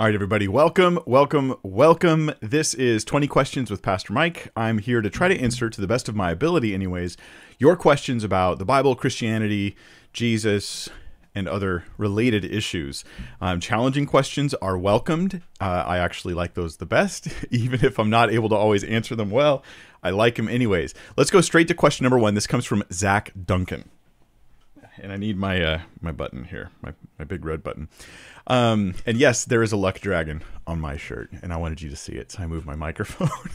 All right, everybody, welcome, welcome, welcome. This is 20 Questions with Pastor Mike. I'm here to try to answer, to the best of my ability, anyways, your questions about the Bible, Christianity, Jesus, and other related issues. Um, challenging questions are welcomed. Uh, I actually like those the best, even if I'm not able to always answer them well. I like them anyways. Let's go straight to question number one. This comes from Zach Duncan. And I need my uh, my button here, my, my big red button. Um, and yes, there is a luck dragon on my shirt, and I wanted you to see it, so I moved my microphone.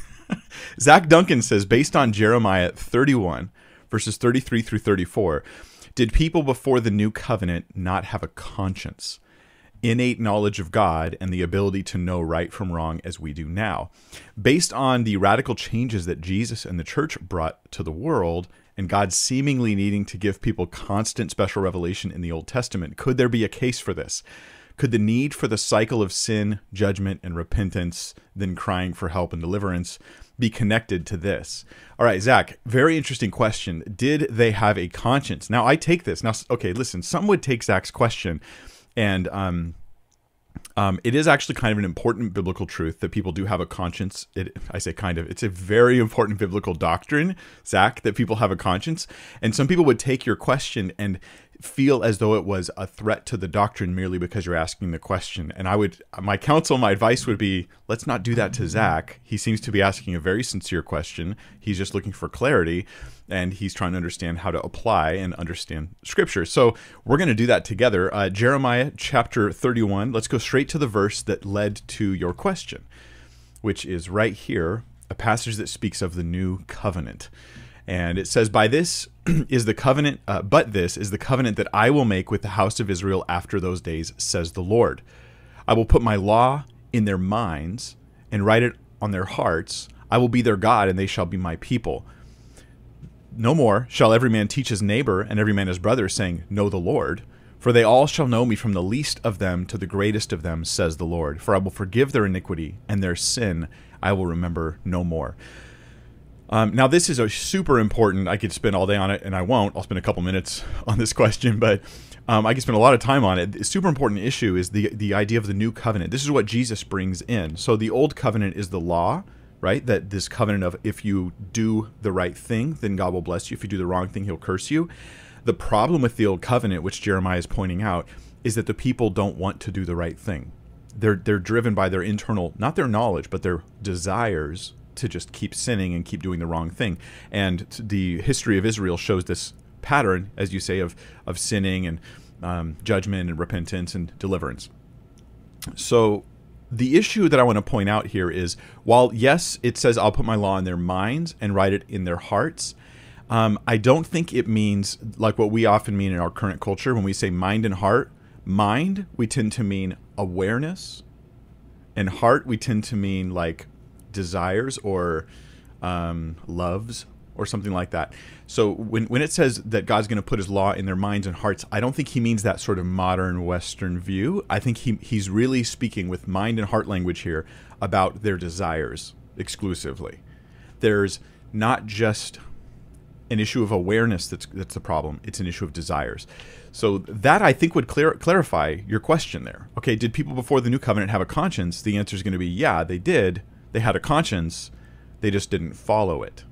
Zach Duncan says, based on Jeremiah 31, verses 33 through 34, did people before the new covenant not have a conscience, innate knowledge of God, and the ability to know right from wrong as we do now? Based on the radical changes that Jesus and the church brought to the world, and God seemingly needing to give people constant special revelation in the Old Testament, could there be a case for this? Could the need for the cycle of sin, judgment, and repentance, then crying for help and deliverance, be connected to this? All right, Zach, very interesting question. Did they have a conscience? Now, I take this. Now, okay, listen, some would take Zach's question and, um, um, it is actually kind of an important biblical truth that people do have a conscience. It, I say kind of, it's a very important biblical doctrine, Zach, that people have a conscience. And some people would take your question and feel as though it was a threat to the doctrine merely because you're asking the question. And I would, my counsel, my advice would be let's not do that to Zach. He seems to be asking a very sincere question. He's just looking for clarity and he's trying to understand how to apply and understand scripture. So we're going to do that together. Uh, Jeremiah chapter 31. Let's go straight to the verse that led to your question, which is right here, a passage that speaks of the new covenant. And it says, By this is the covenant, uh, but this is the covenant that I will make with the house of Israel after those days, says the Lord. I will put my law in their minds and write it on their hearts. I will be their God, and they shall be my people. No more shall every man teach his neighbor and every man his brother, saying, Know the Lord. For they all shall know me from the least of them to the greatest of them, says the Lord. For I will forgive their iniquity, and their sin I will remember no more. Um, now, this is a super important. I could spend all day on it, and I won't. I'll spend a couple minutes on this question, but um, I could spend a lot of time on it. The super important issue is the the idea of the new covenant. This is what Jesus brings in. So the old covenant is the law, right? That this covenant of if you do the right thing, then God will bless you. If you do the wrong thing, He'll curse you. The problem with the old covenant, which Jeremiah is pointing out, is that the people don't want to do the right thing. They're they're driven by their internal, not their knowledge, but their desires to just keep sinning and keep doing the wrong thing. And the history of Israel shows this pattern, as you say, of of sinning and um, judgment and repentance and deliverance. So the issue that I want to point out here is while yes, it says I'll put my law in their minds and write it in their hearts. Um, I don't think it means like what we often mean in our current culture when we say mind and heart. Mind, we tend to mean awareness, and heart, we tend to mean like desires or um, loves or something like that. So when when it says that God's going to put His law in their minds and hearts, I don't think He means that sort of modern Western view. I think He He's really speaking with mind and heart language here about their desires exclusively. There's not just an issue of awareness that's that's the problem. It's an issue of desires. So that I think would clear, clarify your question there. Okay, did people before the new covenant have a conscience? The answer is going to be yeah, they did they had a conscience, they just didn't follow it.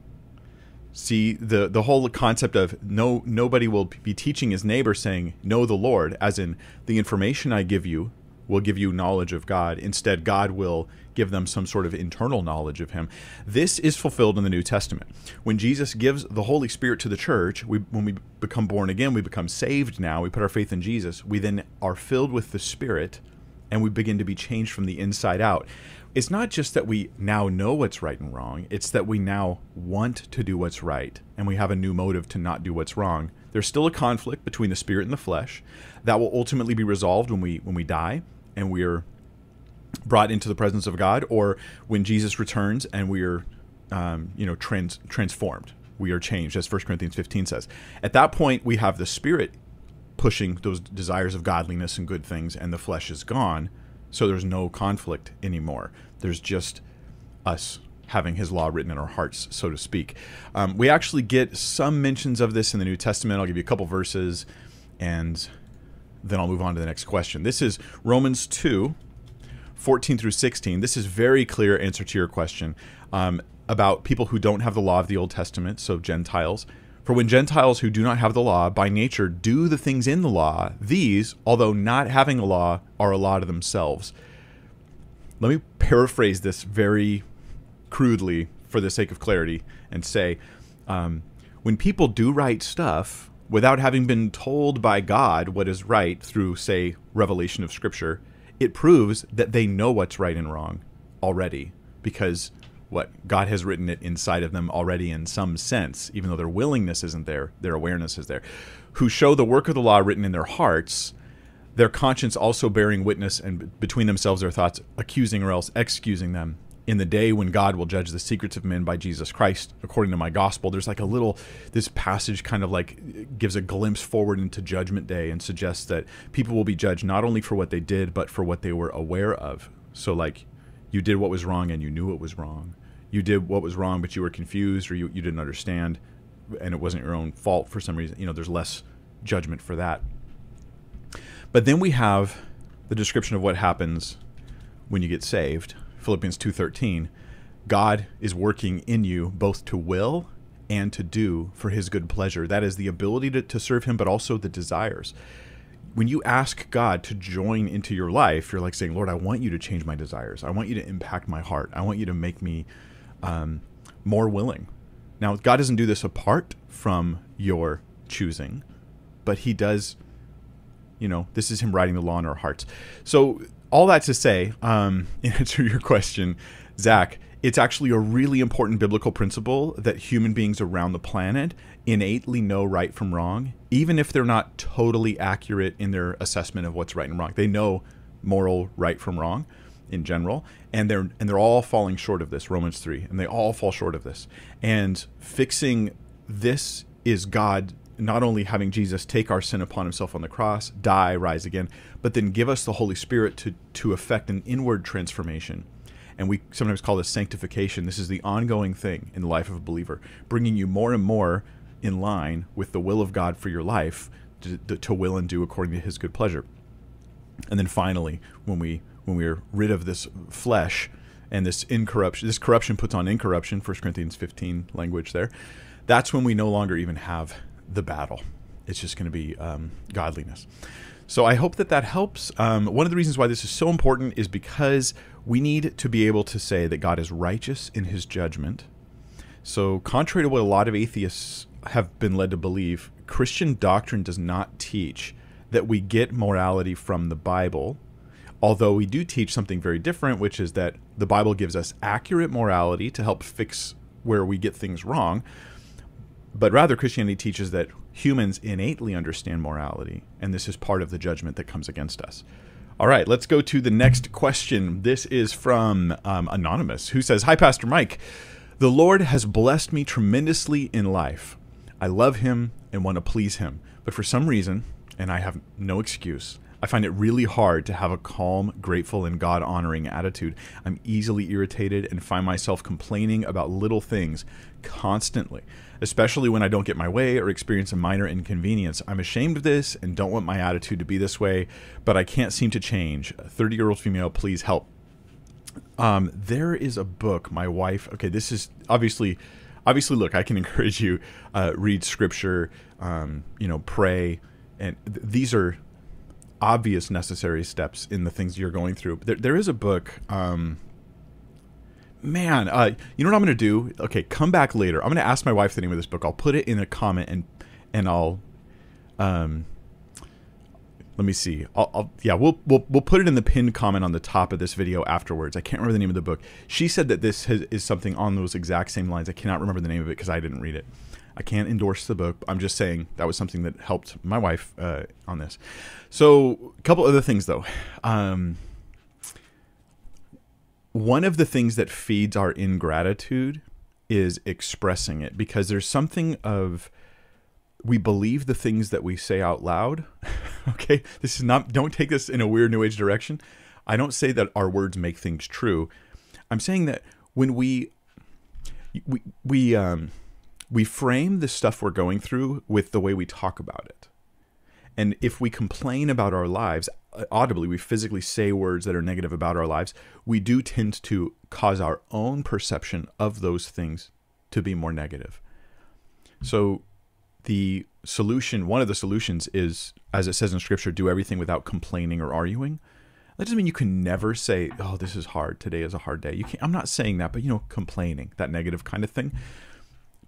See the the whole concept of no nobody will be teaching his neighbor saying know the Lord as in the information I give you will give you knowledge of God. Instead, God will give them some sort of internal knowledge of Him. This is fulfilled in the New Testament. When Jesus gives the Holy Spirit to the church, we, when we become born again, we become saved now, we put our faith in Jesus, we then are filled with the Spirit and we begin to be changed from the inside out it's not just that we now know what's right and wrong, it's that we now want to do what's right and we have a new motive to not do what's wrong. There's still a conflict between the spirit and the flesh that will ultimately be resolved when we when we die and we're brought into the presence of God or when Jesus returns and we are um, you know trans- transformed. We are changed as 1 Corinthians 15 says. At that point we have the spirit pushing those desires of godliness and good things and the flesh is gone so there's no conflict anymore. There's just us having his law written in our hearts, so to speak. Um, we actually get some mentions of this in the New Testament. I'll give you a couple verses and then I'll move on to the next question. This is Romans 2 14 through 16, this is very clear answer to your question um, about people who don't have the law of the Old Testament, so Gentiles. For when Gentiles who do not have the law by nature do the things in the law, these, although not having a law, are a law to themselves. Let me paraphrase this very crudely for the sake of clarity and say um, when people do right stuff without having been told by God what is right through, say, revelation of Scripture, it proves that they know what's right and wrong already because what God has written it inside of them already in some sense, even though their willingness isn't there, their awareness is there, who show the work of the law written in their hearts, their conscience also bearing witness and between themselves their thoughts accusing or else excusing them in the day when God will judge the secrets of men by Jesus Christ, according to my gospel. There's like a little, this passage kind of like gives a glimpse forward into Judgment Day and suggests that people will be judged not only for what they did, but for what they were aware of. So, like, you did what was wrong and you knew it was wrong you did what was wrong, but you were confused or you, you didn't understand, and it wasn't your own fault for some reason. You know, there's less judgment for that. But then we have the description of what happens when you get saved. Philippians 2:13. God is working in you both to will and to do for his good pleasure. That is the ability to, to serve him, but also the desires. When you ask God to join into your life, you're like saying, Lord, I want you to change my desires. I want you to impact my heart. I want you to make me um, more willing. Now, God doesn't do this apart from your choosing, but He does. You know, this is Him writing the law in our hearts. So, all that to say, um, in answer to your question, Zach, it's actually a really important biblical principle that human beings around the planet innately know right from wrong, even if they're not totally accurate in their assessment of what's right and wrong. They know moral right from wrong in general and they're and they're all falling short of this romans 3 and they all fall short of this and fixing this is god not only having jesus take our sin upon himself on the cross die rise again but then give us the holy spirit to to effect an inward transformation and we sometimes call this sanctification this is the ongoing thing in the life of a believer bringing you more and more in line with the will of god for your life to, to will and do according to his good pleasure and then finally when we when we are rid of this flesh and this incorruption, this corruption puts on incorruption, 1 Corinthians 15 language there, that's when we no longer even have the battle. It's just going to be um, godliness. So I hope that that helps. Um, one of the reasons why this is so important is because we need to be able to say that God is righteous in his judgment. So, contrary to what a lot of atheists have been led to believe, Christian doctrine does not teach that we get morality from the Bible Although we do teach something very different, which is that the Bible gives us accurate morality to help fix where we get things wrong. But rather, Christianity teaches that humans innately understand morality, and this is part of the judgment that comes against us. All right, let's go to the next question. This is from um, Anonymous, who says Hi, Pastor Mike. The Lord has blessed me tremendously in life. I love Him and want to please Him. But for some reason, and I have no excuse, I find it really hard to have a calm, grateful, and God honoring attitude. I'm easily irritated and find myself complaining about little things constantly, especially when I don't get my way or experience a minor inconvenience. I'm ashamed of this and don't want my attitude to be this way, but I can't seem to change. 30 year old female, please help. Um, there is a book my wife, okay, this is obviously obviously look i can encourage you uh, read scripture um, you know pray and th- these are obvious necessary steps in the things you're going through. There, there is a book. Um, man, uh, you know what I'm to do? Okay, come back later. I'm to ask my wife the name of this book. I'll put it in a comment and and I'll um let me see. I'll, I'll, yeah, we'll, we'll we'll put it in the pinned comment on the top of this video afterwards. I can't remember the name of the book. She said that this has, is something on those exact same lines. I cannot remember the name of it because I didn't read it. I can't endorse the book. I'm just saying that was something that helped my wife uh, on this. So, a couple other things though. Um, one of the things that feeds our ingratitude is expressing it because there's something of we believe the things that we say out loud. okay, this is not. Don't take this in a weird new age direction. I don't say that our words make things true. I'm saying that when we we we um we frame the stuff we're going through with the way we talk about it. And if we complain about our lives, audibly, we physically say words that are negative about our lives, we do tend to cause our own perception of those things to be more negative. So the solution, one of the solutions is, as it says in scripture, do everything without complaining or arguing. That doesn't mean you can never say, "Oh, this is hard. Today is a hard day." You can't. I'm not saying that, but you know, complaining, that negative kind of thing.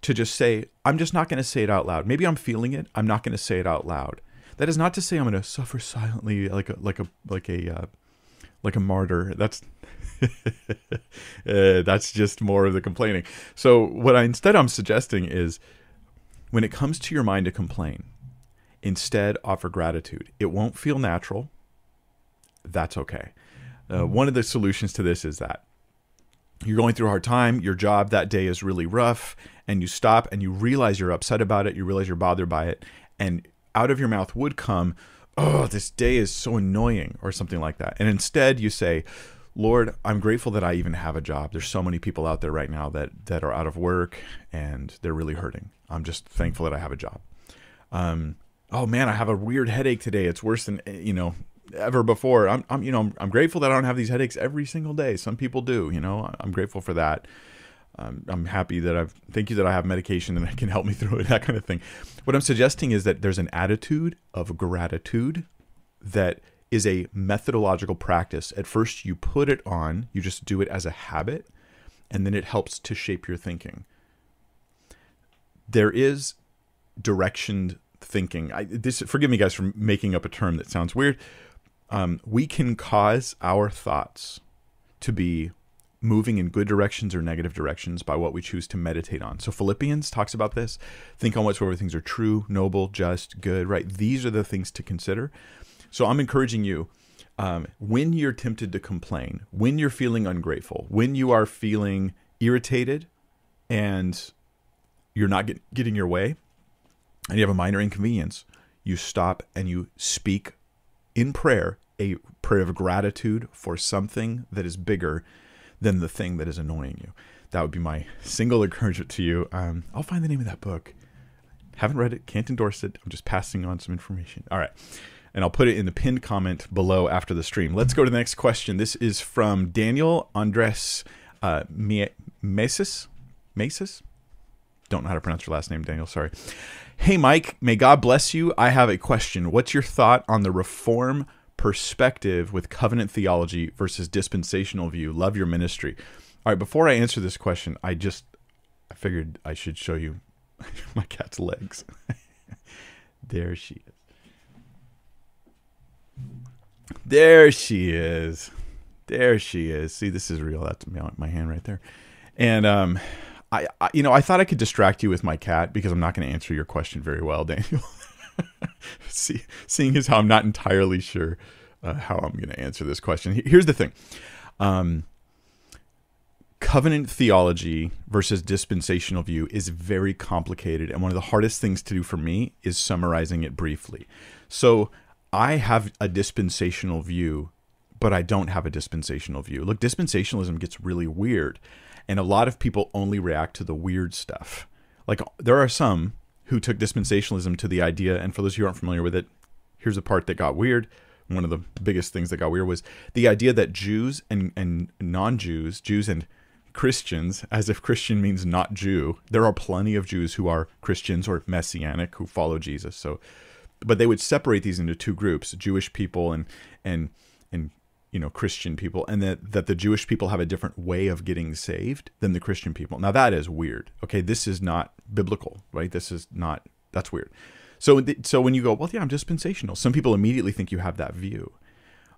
To just say, "I'm just not going to say it out loud." Maybe I'm feeling it. I'm not going to say it out loud. That is not to say I'm going to suffer silently like a like a like a uh, like a martyr. That's uh, that's just more of the complaining. So what I instead I'm suggesting is when it comes to your mind to complain, instead offer gratitude. It won't feel natural. That's okay. Uh, one of the solutions to this is that you're going through a hard time, your job that day is really rough, and you stop and you realize you're upset about it, you realize you're bothered by it, and out of your mouth would come, Oh, this day is so annoying, or something like that. And instead you say, Lord, I'm grateful that I even have a job. There's so many people out there right now that that are out of work and they're really hurting. I'm just thankful that I have a job. Um, oh man, I have a weird headache today. It's worse than you know ever before. I'm, I'm you know, I'm, I'm, grateful that I don't have these headaches every single day. Some people do, you know. I'm grateful for that. Um, I'm happy that I've thank you that I have medication that can help me through it. That kind of thing. What I'm suggesting is that there's an attitude of gratitude that is a methodological practice. At first, you put it on, you just do it as a habit, and then it helps to shape your thinking. There is directioned thinking. I, this forgive me, guys, for making up a term that sounds weird. Um, we can cause our thoughts to be moving in good directions or negative directions by what we choose to meditate on. So Philippians talks about this. Think on whatsoever things are true, noble, just, good, right? These are the things to consider. So I'm encouraging you um, when you're tempted to complain, when you're feeling ungrateful, when you are feeling irritated and you're not get, getting your way and you have a minor inconvenience, you stop and you speak in prayer a prayer of gratitude for something that is bigger than the thing that is annoying you. That would be my single encouragement to you. Um, I'll find the name of that book. Haven't read it, can't endorse it. I'm just passing on some information. All right. And I'll put it in the pinned comment below after the stream. Let's go to the next question. This is from Daniel Andres uh, Mesis. Mesis? Don't know how to pronounce your last name, Daniel. Sorry. Hey, Mike, may God bless you. I have a question. What's your thought on the reform perspective with covenant theology versus dispensational view? Love your ministry. All right, before I answer this question, I just I figured I should show you my cat's legs. there she is. There she is. There she is. See, this is real. That's my hand right there. And um I, I, you know, I thought I could distract you with my cat because I'm not going to answer your question very well, Daniel. See, seeing as how I'm not entirely sure uh, how I'm going to answer this question. Here's the thing. Um, covenant theology versus dispensational view is very complicated and one of the hardest things to do for me is summarizing it briefly. So, I have a dispensational view, but I don't have a dispensational view. Look, dispensationalism gets really weird and a lot of people only react to the weird stuff. Like there are some who took dispensationalism to the idea, and for those who aren't familiar with it, here's the part that got weird. One of the biggest things that got weird was the idea that Jews and, and non Jews, Jews and Christians, as if Christian means not Jew. There are plenty of Jews who are Christians or messianic who follow Jesus. So, but they would separate these into two groups: Jewish people and and and you know Christian people, and that that the Jewish people have a different way of getting saved than the Christian people. Now that is weird. Okay, this is not biblical, right? This is not. That's weird. So so when you go, well, yeah, I'm dispensational. Some people immediately think you have that view.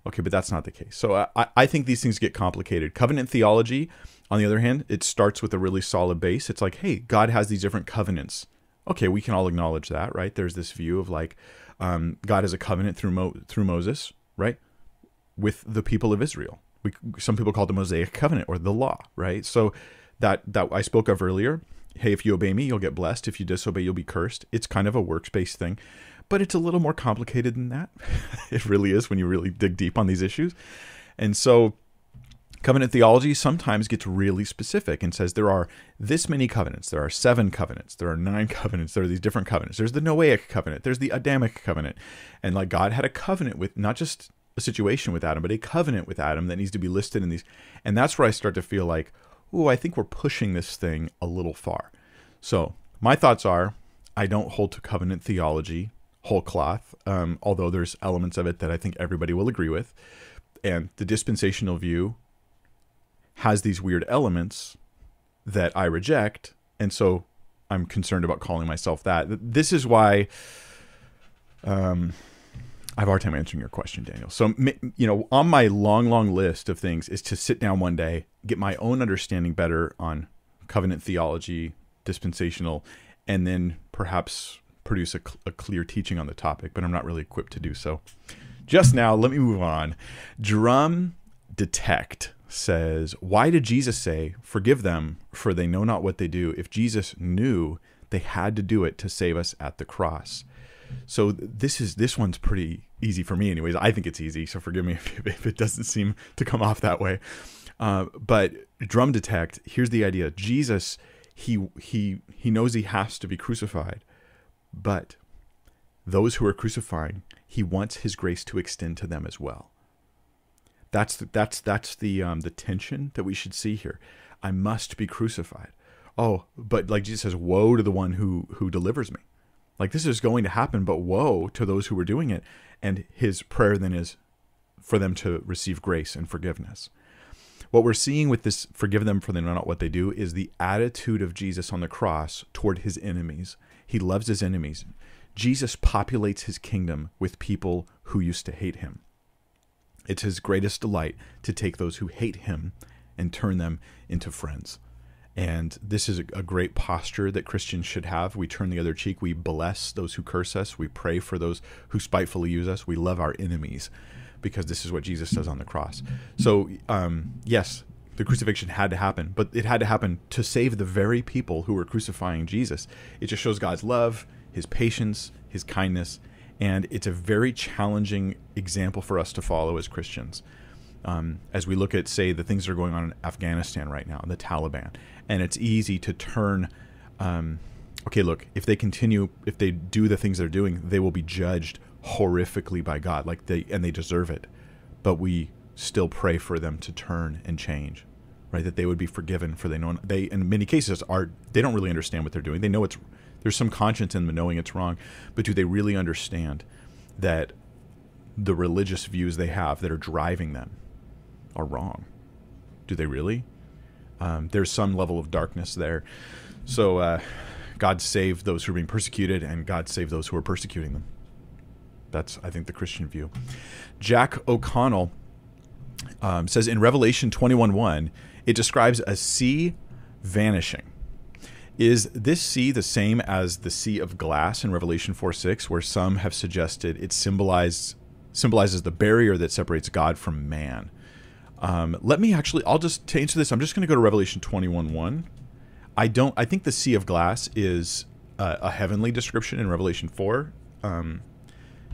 Okay, but that's not the case. So I, I think these things get complicated. Covenant theology, on the other hand, it starts with a really solid base. It's like, hey, God has these different covenants. Okay, we can all acknowledge that, right? There's this view of like um, God has a covenant through Mo- through Moses, right? With the people of Israel. We, some people call it the Mosaic covenant or the law, right? So that that I spoke of earlier. Hey, if you obey me, you'll get blessed. If you disobey, you'll be cursed. It's kind of a works based thing, but it's a little more complicated than that. it really is when you really dig deep on these issues. And so covenant theology sometimes gets really specific and says there are this many covenants. There are seven covenants. There are nine covenants. There are these different covenants. There's the Noahic covenant. There's the Adamic covenant. And like God had a covenant with not just a situation with Adam, but a covenant with Adam that needs to be listed in these. And that's where I start to feel like, oh, I think we're pushing this thing a little far. So my thoughts are I don't hold to covenant theology whole cloth, um, although there's elements of it that I think everybody will agree with. And the dispensational view has these weird elements that I reject. And so I'm concerned about calling myself that. This is why um, I have a hard time answering your question, Daniel. So, you know, on my long, long list of things is to sit down one day, get my own understanding better on covenant theology, dispensational, and then perhaps produce a, a clear teaching on the topic, but I'm not really equipped to do so. Just now, let me move on. Drum Detect says, Why did Jesus say, Forgive them, for they know not what they do, if Jesus knew they had to do it to save us at the cross? So this is this one's pretty easy for me, anyways. I think it's easy, so forgive me if, if it doesn't seem to come off that way. Uh, but drum detect. Here's the idea: Jesus, he he he knows he has to be crucified, but those who are crucifying, he wants his grace to extend to them as well. That's the, that's that's the um, the tension that we should see here. I must be crucified. Oh, but like Jesus says, woe to the one who who delivers me. Like this is going to happen, but woe to those who are doing it. And his prayer then is for them to receive grace and forgiveness. What we're seeing with this forgive them for they know not what they do is the attitude of Jesus on the cross toward his enemies. He loves his enemies. Jesus populates his kingdom with people who used to hate him. It's his greatest delight to take those who hate him and turn them into friends. And this is a, great posture that Christians should have. We turn the other cheek. We bless those who curse us. We pray for those who spitefully use us. We love our enemies because this is what Jesus does on the cross. So, um, yes, the crucifixion had to happen, but it had to happen to save the very people who were crucifying Jesus. It just shows God's love, his patience, his kindness, and it's a very challenging example for us to follow as Christians. Um, as we look at, say, the things that are going on in Afghanistan right now, the Taliban, and it's easy to turn. Um, okay, look, if they continue, if they do the things they're doing, they will be judged horrifically by God, like they and they deserve it. But we still pray for them to turn and change right? That they would be forgiven for they know they in many cases are they don't really understand what they're doing. They know it's there's some conscience in them knowing it's wrong, but do they really understand that the religious views they have that are driving them are wrong? Do they really? Um, there's some level of darkness there. So uh, God save those who are being persecuted, and God save those who are persecuting them. That's I think the Christian view. Jack O'Connell um, says in Revelation 21:1, it describes a sea vanishing. Is this sea the same as the sea of glass in Revelation 4:6, where some have suggested it symbolizes symbolizes the barrier that separates God from man? Um, let me actually, I'll just to answer this. I'm just going to go to Revelation 21 1. I don't, I think the sea of glass is a, a heavenly description in Revelation 4. Um,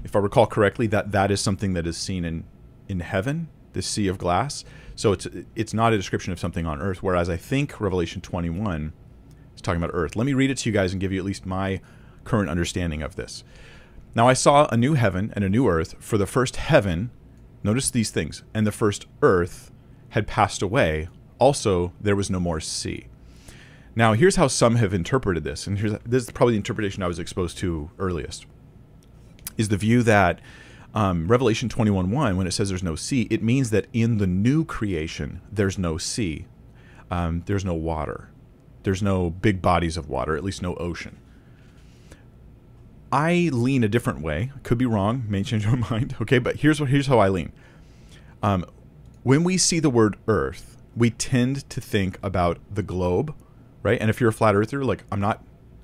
if I recall correctly, that that is something that is seen in in heaven, the sea of glass. So it's it's not a description of something on earth. Whereas I think Revelation 21 is talking about earth. Let me read it to you guys and give you at least my current understanding of this. Now I saw a new heaven and a new earth. For the first heaven, notice these things, and the first earth had passed away. Also, there was no more sea. Now, here's how some have interpreted this, and here's this is probably the interpretation I was exposed to earliest. Is the view that um, Revelation 21 1, when it says there's no sea, it means that in the new creation, there's no sea. Um, there's no water. There's no big bodies of water, at least no ocean. I lean a different way. Could be wrong, may change my mind. Okay, but here's what here's how I lean. Um, when we see the word Earth, we tend to think about the globe, right? And if you're a flat earther, like I'm not,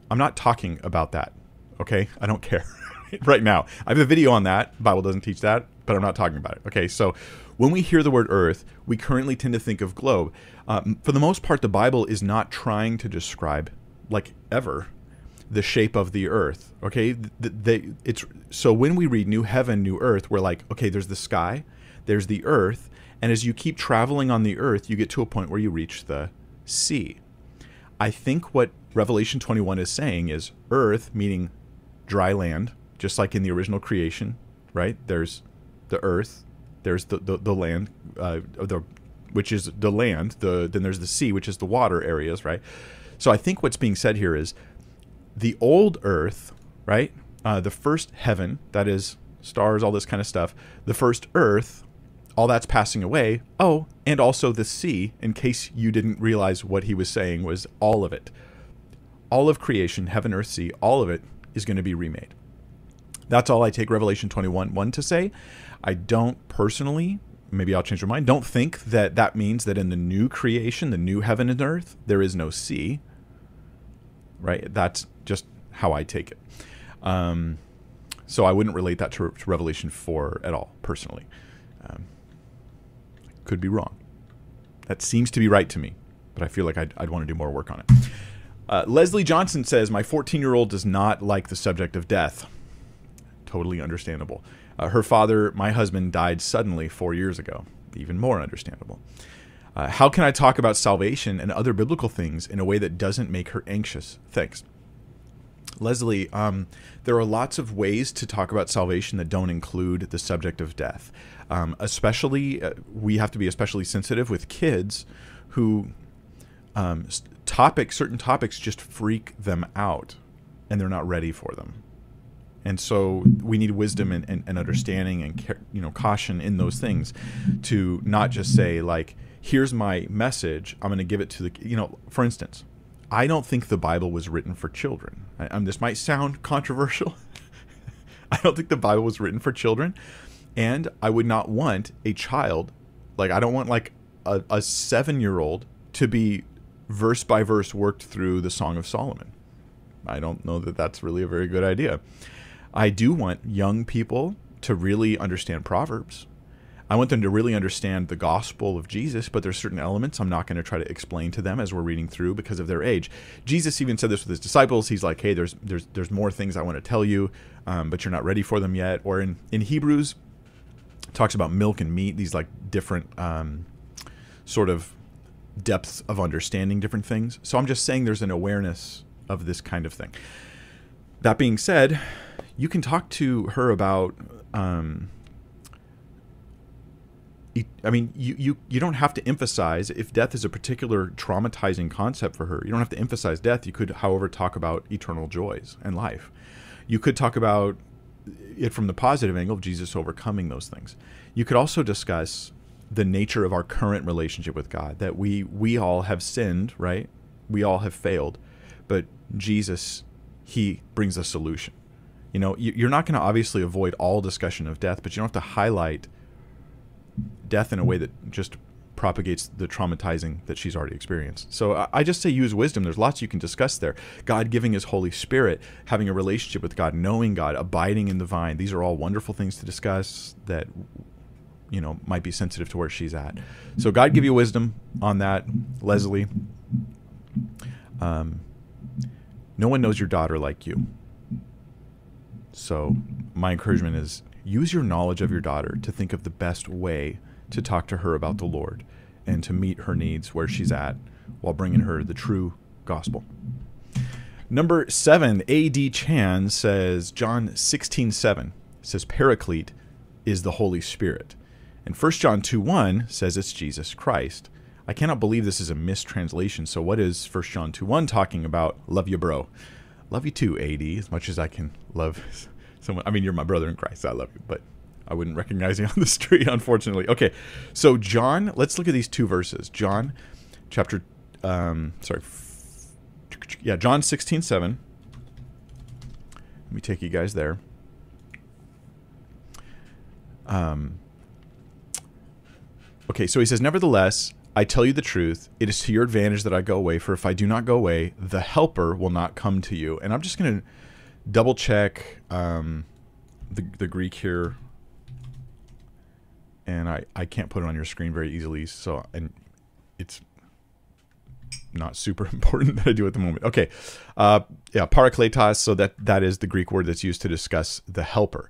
I'm not talking about that. Okay, I don't care. right now. I have a video on that. Bible doesn't teach that, but I'm not talking about it. Okay, so when we hear the word earth, we currently tend to think of globe. Um, for the most part, the Bible is not trying to describe, like ever, the shape of the earth. Okay, they, it's so when we read new heaven, new earth, we're like, okay, there's the sky, there's the earth, and as you keep traveling on the earth, you get to a point where you reach the sea. I think what Revelation 21 is saying is earth, meaning dry land, just like in the original creation, right? There's the earth, There's the the, the land, uh, the which is the land. The then there's the sea, which is the water areas, right? So I think what's being said here is the old Earth, right? Uh, the first heaven, that is stars, all this kind of stuff. The first Earth, all that's passing away. Oh, and also the sea. In case you didn't realize what he was saying, was all of it, all of creation, heaven, earth, sea, all of it is going to be remade. That's all I take Revelation 21 1 to say. I don't personally, maybe I'll change my mind, don't think that that means that in the new creation, the new heaven and earth, there is no sea. Right? That's just how I take it. Um, so I wouldn't relate that to, to Revelation 4 at all, personally. Um, could be wrong. That seems to be right to me, but I feel like I'd, I'd want to do more work on it. Uh, Leslie Johnson says, My 14 year old does not like the subject of death totally understandable. Uh, her father, my husband, died suddenly four years ago. Even more understandable. Uh, how can I talk about salvation and other biblical things in a way that doesn't make her anxious? Thanks. Leslie, um, there are lots of ways to talk about salvation that don't include the subject of death. Um, especially, uh, we have to be especially sensitive with kids who um, topics, certain topics just freak them out and they're not ready for them and so we need wisdom and, and, and, understanding and you know caution in those things to not just say like here's my message i'm going to give it to the you know for instance i don't think the bible was written for children. I, um, this might sound controversial. I don't think the bible was written for children. And i would not want a child like i don't want like a, a seven year old to be verse by verse worked through the song of solomon. I don't know that that's really a very good idea. I do want young people to really understand Proverbs. I want them to really understand the gospel of Jesus, but there's certain elements I'm not going to try to explain to them as we're reading through because of their age. Jesus even said this with his disciples. He's like, "Hey, there's there's there's more things I want to tell you, um, but you're not ready for them yet." Or in in Hebrews, talks about milk and meat. These like different um, sort of depths of understanding different things. So I'm just saying there's an awareness of this kind of thing. That being said, you can talk to her about. Um, I mean, you, you, you don't have to emphasize if death is a particular traumatizing concept for her. You don't have to emphasize death. You could, however, talk about eternal joys and life. You could talk about it from the positive angle of Jesus overcoming those things. You could also discuss the nature of our current relationship with God. That we we all have sinned, right? We all have failed, but Jesus, He brings a solution. You know, you're not going to obviously avoid all discussion of death, but you don't have to highlight death in a way that just propagates the traumatizing that she's already experienced. So I just say use wisdom. There's lots you can discuss there. God giving his Holy Spirit, having a relationship with God, knowing God, abiding in the vine. These are all wonderful things to discuss that you know might be sensitive to where she's at. So God give you wisdom on that, Leslie. Um, no one knows your daughter like you. So, my encouragement is use your knowledge of your daughter to think of the best way to talk to her about the Lord and to meet her needs where she's at while bringing her the true gospel. Number seven, A.D. Chan says, John 16 7 says, Paraclete is the Holy Spirit. And 1 John 2 1 says it's Jesus Christ. I cannot believe this is a mistranslation. So, what is 1 John 2 1 talking about? Love you, bro. Love you too, AD, as much as I can love someone. I mean, you're my brother in Christ. I love you, but I wouldn't recognize you on the street, unfortunately. Okay, so John, let's look at these two verses. John, chapter, um, sorry, yeah, John 16, 7. Let me take you guys there. Um, okay, so he says, Nevertheless, I tell you the truth, it is to your advantage that I go away, for if I do not go away, the helper will not come to you. And I'm just going to double check um, the, the Greek here. And I, I can't put it on your screen very easily. So, and it's not super important that I do at the moment. Okay. Uh, yeah, parakletos. So that, that is the Greek word that's used to discuss the helper.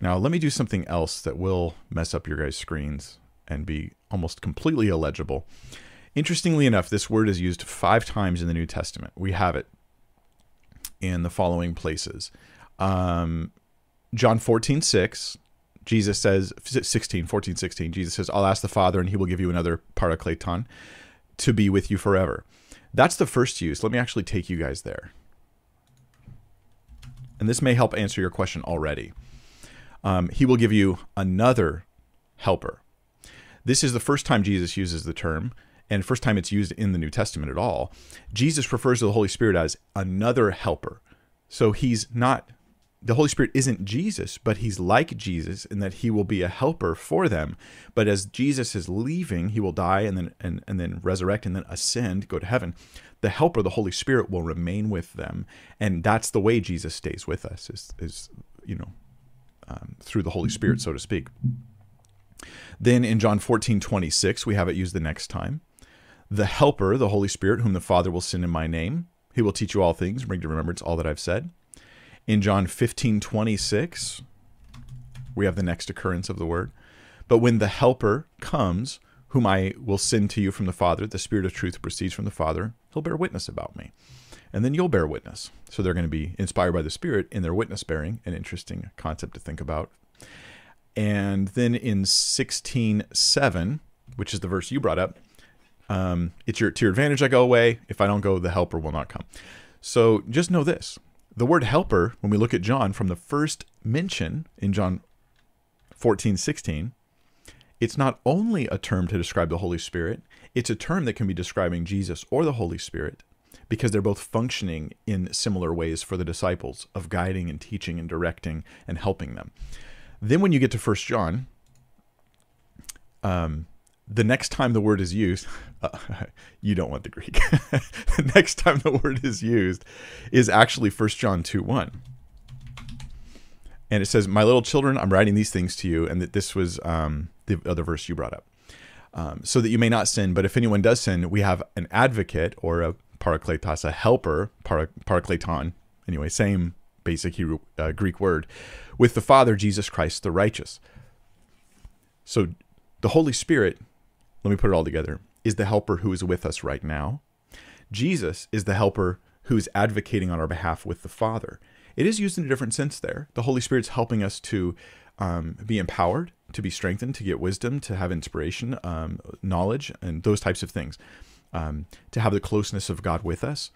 Now, let me do something else that will mess up your guys' screens and be almost completely illegible. Interestingly enough, this word is used five times in the New Testament. We have it in the following places um, John 14, 6, Jesus says 16, 14, 16. Jesus says, "I'll ask the Father and he will give you another parakleton to be with you forever." That's the first use. Let me actually take you guys there. And this may help answer your question already. Um, he will give you another helper. This is the first time Jesus uses the term, and first time it's used in the New Testament at all. Jesus refers to the Holy Spirit as another helper. So he's not, the Holy Spirit isn't Jesus, but he's like Jesus in that he will be a helper for them. But as Jesus is leaving, he will die and then and, and then resurrect and then ascend, go to heaven. The helper, the Holy Spirit, will remain with them. And that's the way Jesus stays with us, is, is you know, um, through the Holy Spirit, so to speak. Then in John 14, 26, we have it used the next time. The Helper, the Holy Spirit, whom the Father will send in my name, he will teach you all things, bring to remembrance all that I've said. In John 15, 26, we have the next occurrence of the word. But when the Helper comes, whom I will send to you from the Father, the Spirit of truth proceeds from the Father, he'll bear witness about me. And then you'll bear witness. So they're going to be inspired by the Spirit in their witness bearing, an interesting concept to think about and then in 16.7, which is the verse you brought up, um, it's your, to your advantage I go away. If I don't go, the helper will not come. So just know this. The word helper, when we look at John from the first mention in John 14, 16, it's not only a term to describe the Holy Spirit, it's a term that can be describing Jesus or the Holy Spirit because they're both functioning in similar ways for the disciples of guiding and teaching and directing and helping them. Then when you get to First John, um, the next time the word is used, uh, you don't want the Greek. the next time the word is used is actually First John 2 1. And it says, My little children, I'm writing these things to you. And that this was um, the other verse you brought up. Um, so that you may not sin. But if anyone does sin, we have an advocate or a parakletos, a helper, para, parakleton. Anyway, same basic Hebrew, uh, Greek word, with the Father, Jesus Christ, the righteous. So the Holy Spirit, let me put it all together, is the helper who is with us right now. Jesus is the helper who's advocating on our behalf with the Father. It is used in a different sense there. The Holy Spirit's helping us to um, be empowered, to be strengthened, to get wisdom, to have inspiration, um, knowledge, and those types of things, um, to have the closeness of God with us.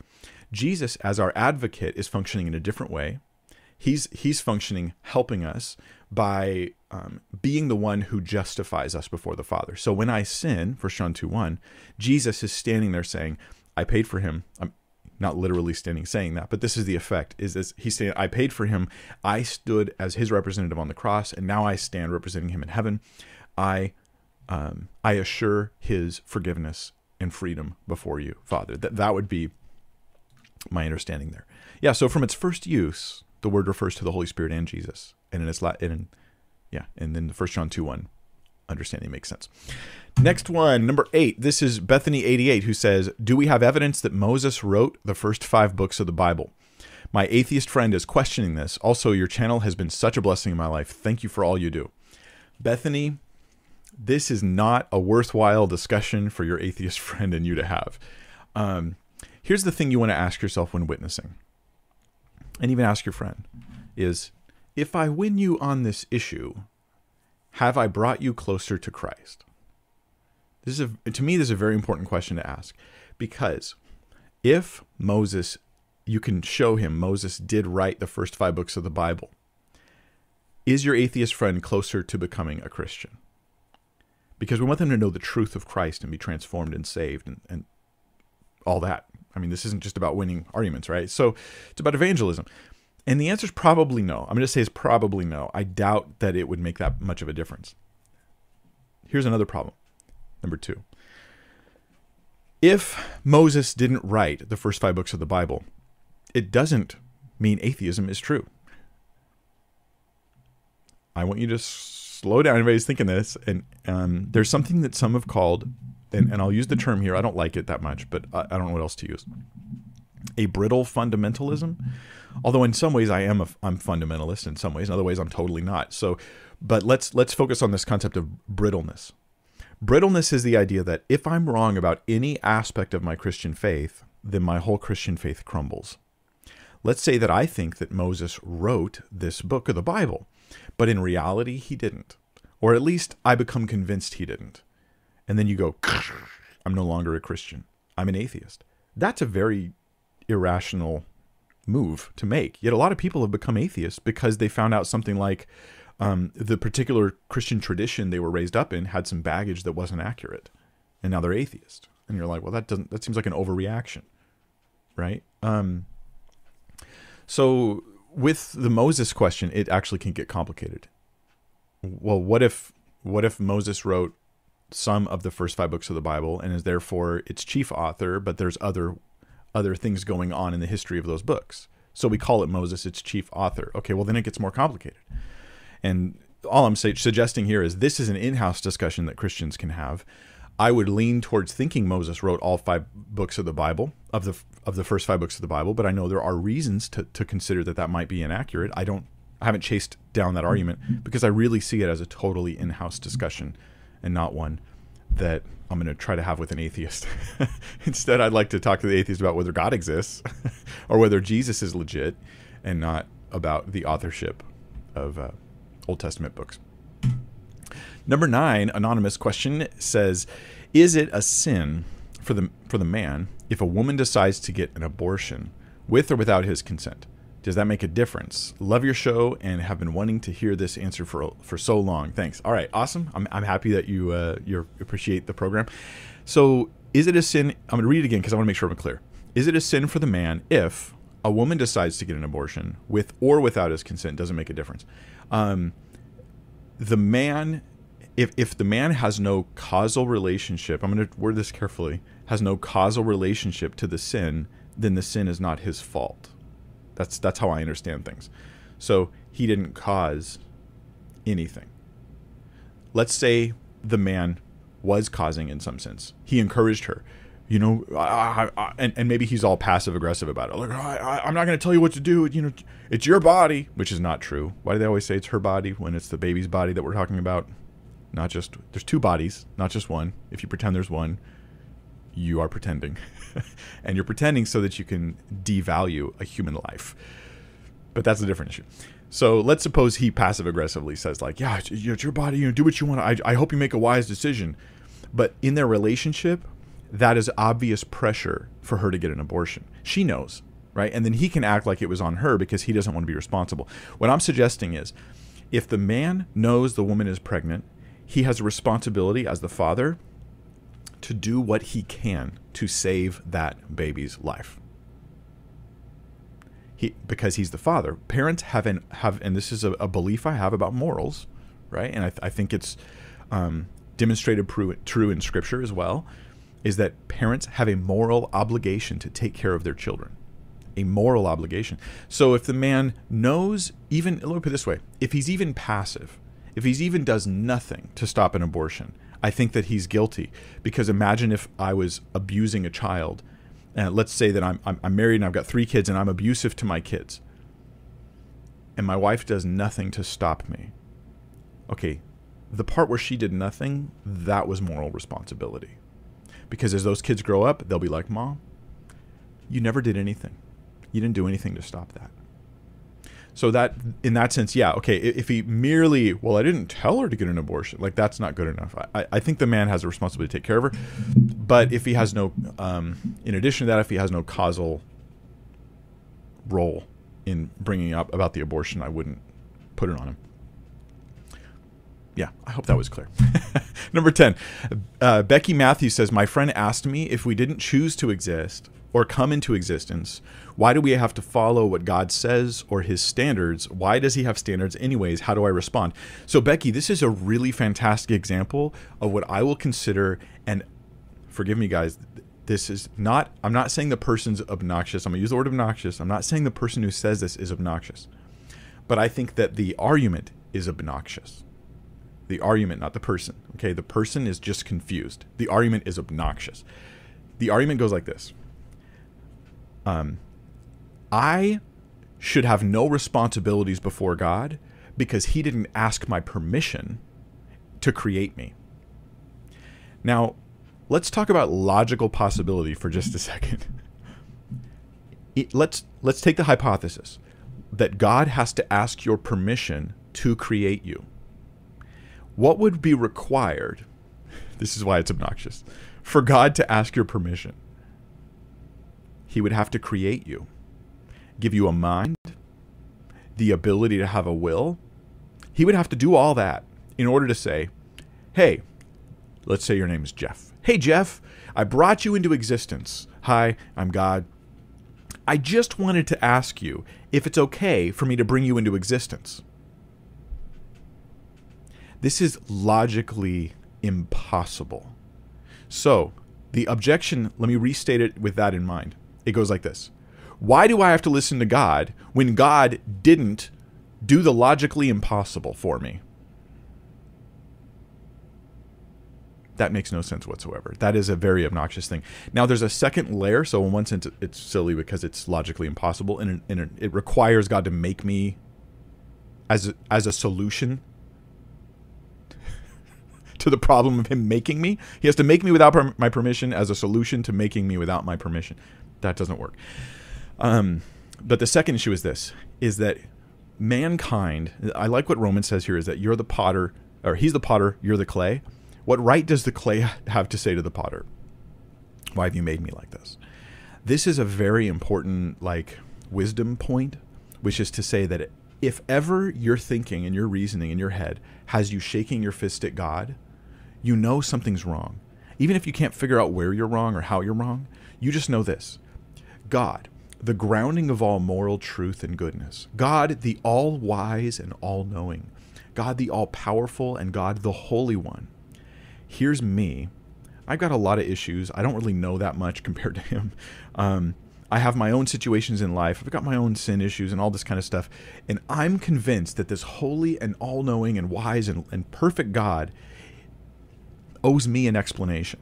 Jesus, as our advocate, is functioning in a different way. He's he's functioning, helping us by um, being the one who justifies us before the Father. So when I sin, for John 2 1, Jesus is standing there saying, I paid for him. I'm not literally standing saying that, but this is the effect is this he's saying, I paid for him. I stood as his representative on the cross, and now I stand representing him in heaven. I um, I assure his forgiveness and freedom before you, Father. That that would be my understanding there. Yeah, so from its first use, the word refers to the Holy Spirit and Jesus. And in its Latin, yeah, and then the first John 2 1 understanding makes sense. Next one, number eight. This is Bethany88 who says, Do we have evidence that Moses wrote the first five books of the Bible? My atheist friend is questioning this. Also, your channel has been such a blessing in my life. Thank you for all you do. Bethany, this is not a worthwhile discussion for your atheist friend and you to have. Um, Here's the thing you want to ask yourself when witnessing, and even ask your friend is if I win you on this issue, have I brought you closer to Christ? This is a, to me this is a very important question to ask because if Moses you can show him Moses did write the first 5 books of the Bible, is your atheist friend closer to becoming a Christian? Because we want them to know the truth of Christ and be transformed and saved and, and all that. I mean, this isn't just about winning arguments, right? So it's about evangelism. And the answer is probably no. I'm going to say it's probably no. I doubt that it would make that much of a difference. Here's another problem. Number two. If Moses didn't write the first five books of the Bible, it doesn't mean atheism is true. I want you to slow down. Everybody's thinking this. And um, there's something that some have called and, and I'll use the term here. I don't like it that much, but I, I don't know what else to use. A brittle fundamentalism, although in some ways I am a I'm fundamentalist in some ways, in other ways I'm totally not. So, but let's let's focus on this concept of brittleness. Brittleness is the idea that if I'm wrong about any aspect of my Christian faith, then my whole Christian faith crumbles. Let's say that I think that Moses wrote this book of the Bible, but in reality, he didn't. Or at least I become convinced he didn't. And then you go, I'm no longer a Christian. I'm an atheist. That's a very irrational move to make. Yet a lot of people have become atheists because they found out something like um, the particular Christian tradition they were raised up in had some baggage that wasn't accurate, and now they're atheist. And you're like, well, that doesn't. That seems like an overreaction, right? Um, so with the Moses question, it actually can get complicated. Well, what if what if Moses wrote some of the first five books of the Bible and is therefore its chief author, but there's other other things going on in the history of those books. So we call it Moses its chief author. Okay, well then it gets more complicated. And all I'm say, suggesting here is this is an in-house discussion that Christians can have. I would lean towards thinking Moses wrote all five books of the Bible of the of the first five books of the Bible, but I know there are reasons to to consider that that might be inaccurate. I don't I haven't chased down that argument because I really see it as a totally in-house discussion and not one that I'm going to try to have with an atheist. Instead, I'd like to talk to the atheist about whether God exists or whether Jesus is legit and not about the authorship of uh, Old Testament books. Number nine, anonymous question says, "Is it a sin for the for the man if a woman decides to get an abortion with or without his consent?" Does that make a difference? Love your show and have been wanting to hear this answer for for so long. Thanks. All right, awesome. I'm, I'm happy that you uh, you appreciate the program. So, is it a sin? I'm going to read it again because I want to make sure I'm clear. Is it a sin for the man if a woman decides to get an abortion with or without his consent? Doesn't make a difference. Um, the man, if if the man has no causal relationship, I'm going to word this carefully. Has no causal relationship to the sin, then the sin is not his fault that's that's how I understand things. So he didn't cause anything. Let's say the man was causing in some sense. He encouraged her. You know, I, I, and, and maybe he's all passive aggressive about it. Like, I, I'm not going to tell you what to do. You know, it's your body, which is not true. Why do they always say it's her body when it's the baby's body that we're talking about? Not just, there's two bodies, not just one. If you pretend there's one, you are pretending. and you're pretending so that you can devalue a human life. But that's a different issue. So let's suppose he passive aggressively says, like, yeah, it's, your body, you know, do what you want. I, I hope you make a wise decision. But in their relationship, that is obvious pressure for her to get an abortion. She knows, right? And then he can act like it was on her because he doesn't want to be responsible. What I'm suggesting is if the man knows the woman is pregnant, he has a responsibility as the father to do what he can to save that baby's life. He, because he's the father. Parents have an have, and this is a, a belief I have about morals, right? And I, I think it's um, demonstrated true, true in Scripture as well. Is that parents have a moral obligation to take care of their children, a moral obligation. So if the man knows, even let me put it this way: if he's even passive, if he's even does nothing to stop an abortion, I think that he's guilty because imagine if I was abusing a child. And let's say that I'm, I'm, I'm married and I've got three kids and I'm abusive to my kids. And my wife does nothing to stop me. Okay, the part where she did nothing, that was moral responsibility. Because as those kids grow up, they'll be like, Mom, you never did anything. You didn't do anything to stop that. So that in that sense, yeah, okay. If he merely, well, I didn't tell her to get an abortion, like that's not good enough. I, I think the man has a responsibility to take care of her, but if he has no, um, in addition to that, if he has no causal role in bringing up about the abortion, I wouldn't put it on him. Yeah, I hope that was clear. Number 10, uh, Becky Matthews says, My friend asked me if we didn't choose to exist or come into existence, why do we have to follow what God says or his standards? Why does he have standards anyways? How do I respond? So, Becky, this is a really fantastic example of what I will consider, and forgive me, guys, this is not, I'm not saying the person's obnoxious. I'm going to use the word obnoxious. I'm not saying the person who says this is obnoxious, but I think that the argument is obnoxious. The argument, not the person. Okay, the person is just confused. The argument is obnoxious. The argument goes like this um, I should have no responsibilities before God because He didn't ask my permission to create me. Now, let's talk about logical possibility for just a second. It, let's let's take the hypothesis that God has to ask your permission to create you. What would be required? This is why it's obnoxious. For God to ask your permission, He would have to create you, give you a mind, the ability to have a will. He would have to do all that in order to say, Hey, let's say your name is Jeff. Hey, Jeff, I brought you into existence. Hi, I'm God. I just wanted to ask you if it's okay for me to bring you into existence. This is logically impossible. So, the objection, let me restate it with that in mind. It goes like this Why do I have to listen to God when God didn't do the logically impossible for me? That makes no sense whatsoever. That is a very obnoxious thing. Now, there's a second layer. So, in one sense, it's silly because it's logically impossible, and it, requires God to make me as a, as a solution to the problem of Him making me. He has to make me without per- my permission as a solution to making me without my permission. That doesn't work. Um, but the second issue is this: is that mankind. I like what Roman says here: is that you're the potter, or He's the potter, you're the clay what right does the clay have to say to the potter? Why have you made me like this? This is a very important like wisdom point, which is to say that if ever your thinking and your reasoning in your head has you shaking your fist at God, you know something's wrong. Even if you can't figure out where you're wrong or how you're wrong, you just know this. God, the grounding of all moral truth and goodness. God, the all wise and all knowing. God, the all powerful and God, the Holy One here's me. I've got a lot of issues. I don't really know that much compared to him. Um, I have my own situations in life. I've got my own sin issues and all this kind of stuff. And I'm convinced that this holy and all knowing and wise and, and perfect God owes me an explanation.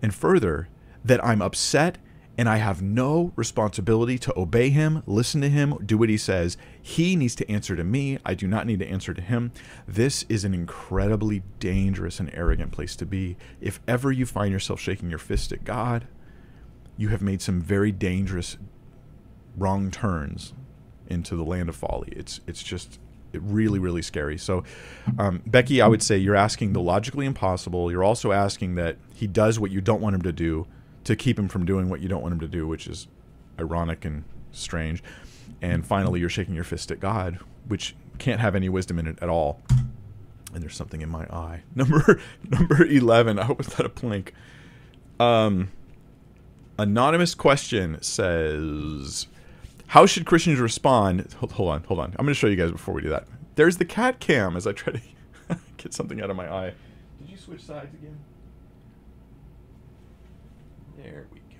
And further, that I'm upset and I have no responsibility to obey him, listen to him, do what he says. He needs to answer to me. I do not need to answer to him. This is an incredibly dangerous and arrogant place to be. If ever you find yourself shaking your fist at God, you have made some very dangerous wrong turns into the land of folly. It's it's just really really scary. So, um, Becky, I would say you're asking the logically impossible. You're also asking that he does what you don't want him to do to keep him from doing what you don't want him to do, which is ironic and strange. And finally, you're shaking your fist at God, which can't have any wisdom in it at all. And there's something in my eye. Number number eleven. I hope it's not a plank. Um, anonymous question says, "How should Christians respond?" Hold, hold on, hold on. I'm going to show you guys before we do that. There's the cat cam as I try to get something out of my eye. Did you switch sides again? There we go.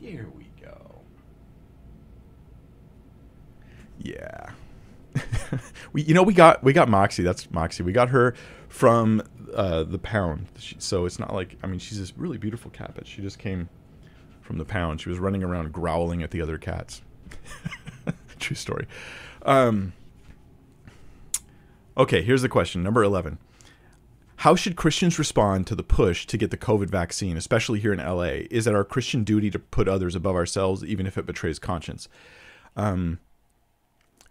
There we go. Yeah. we you know we got we got Moxie. That's Moxie. We got her from uh, the pound. She, so it's not like I mean she's this really beautiful cat, but she just came from the pound. She was running around growling at the other cats. True story. Um, okay, here's the question. Number 11. How should Christians respond to the push to get the COVID vaccine, especially here in LA? Is it our Christian duty to put others above ourselves, even if it betrays conscience? Um,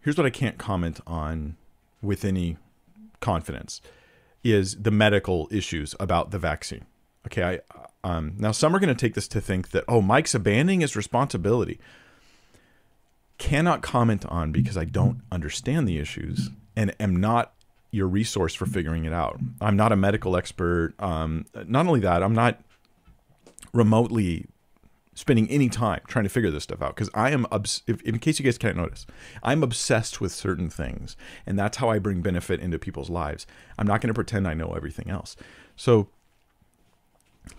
here's what I can't comment on with any confidence: is the medical issues about the vaccine. Okay, I um, now some are going to take this to think that oh, Mike's abandoning his responsibility. Cannot comment on because I don't understand the issues and am not your resource for figuring it out. I'm not a medical expert. Um, not only that, I'm not remotely spending any time trying to figure this stuff out because I am, obs- if, in case you guys can't notice, I'm obsessed with certain things, and that's how I bring benefit into people's lives. I'm not going to pretend I know everything else. So,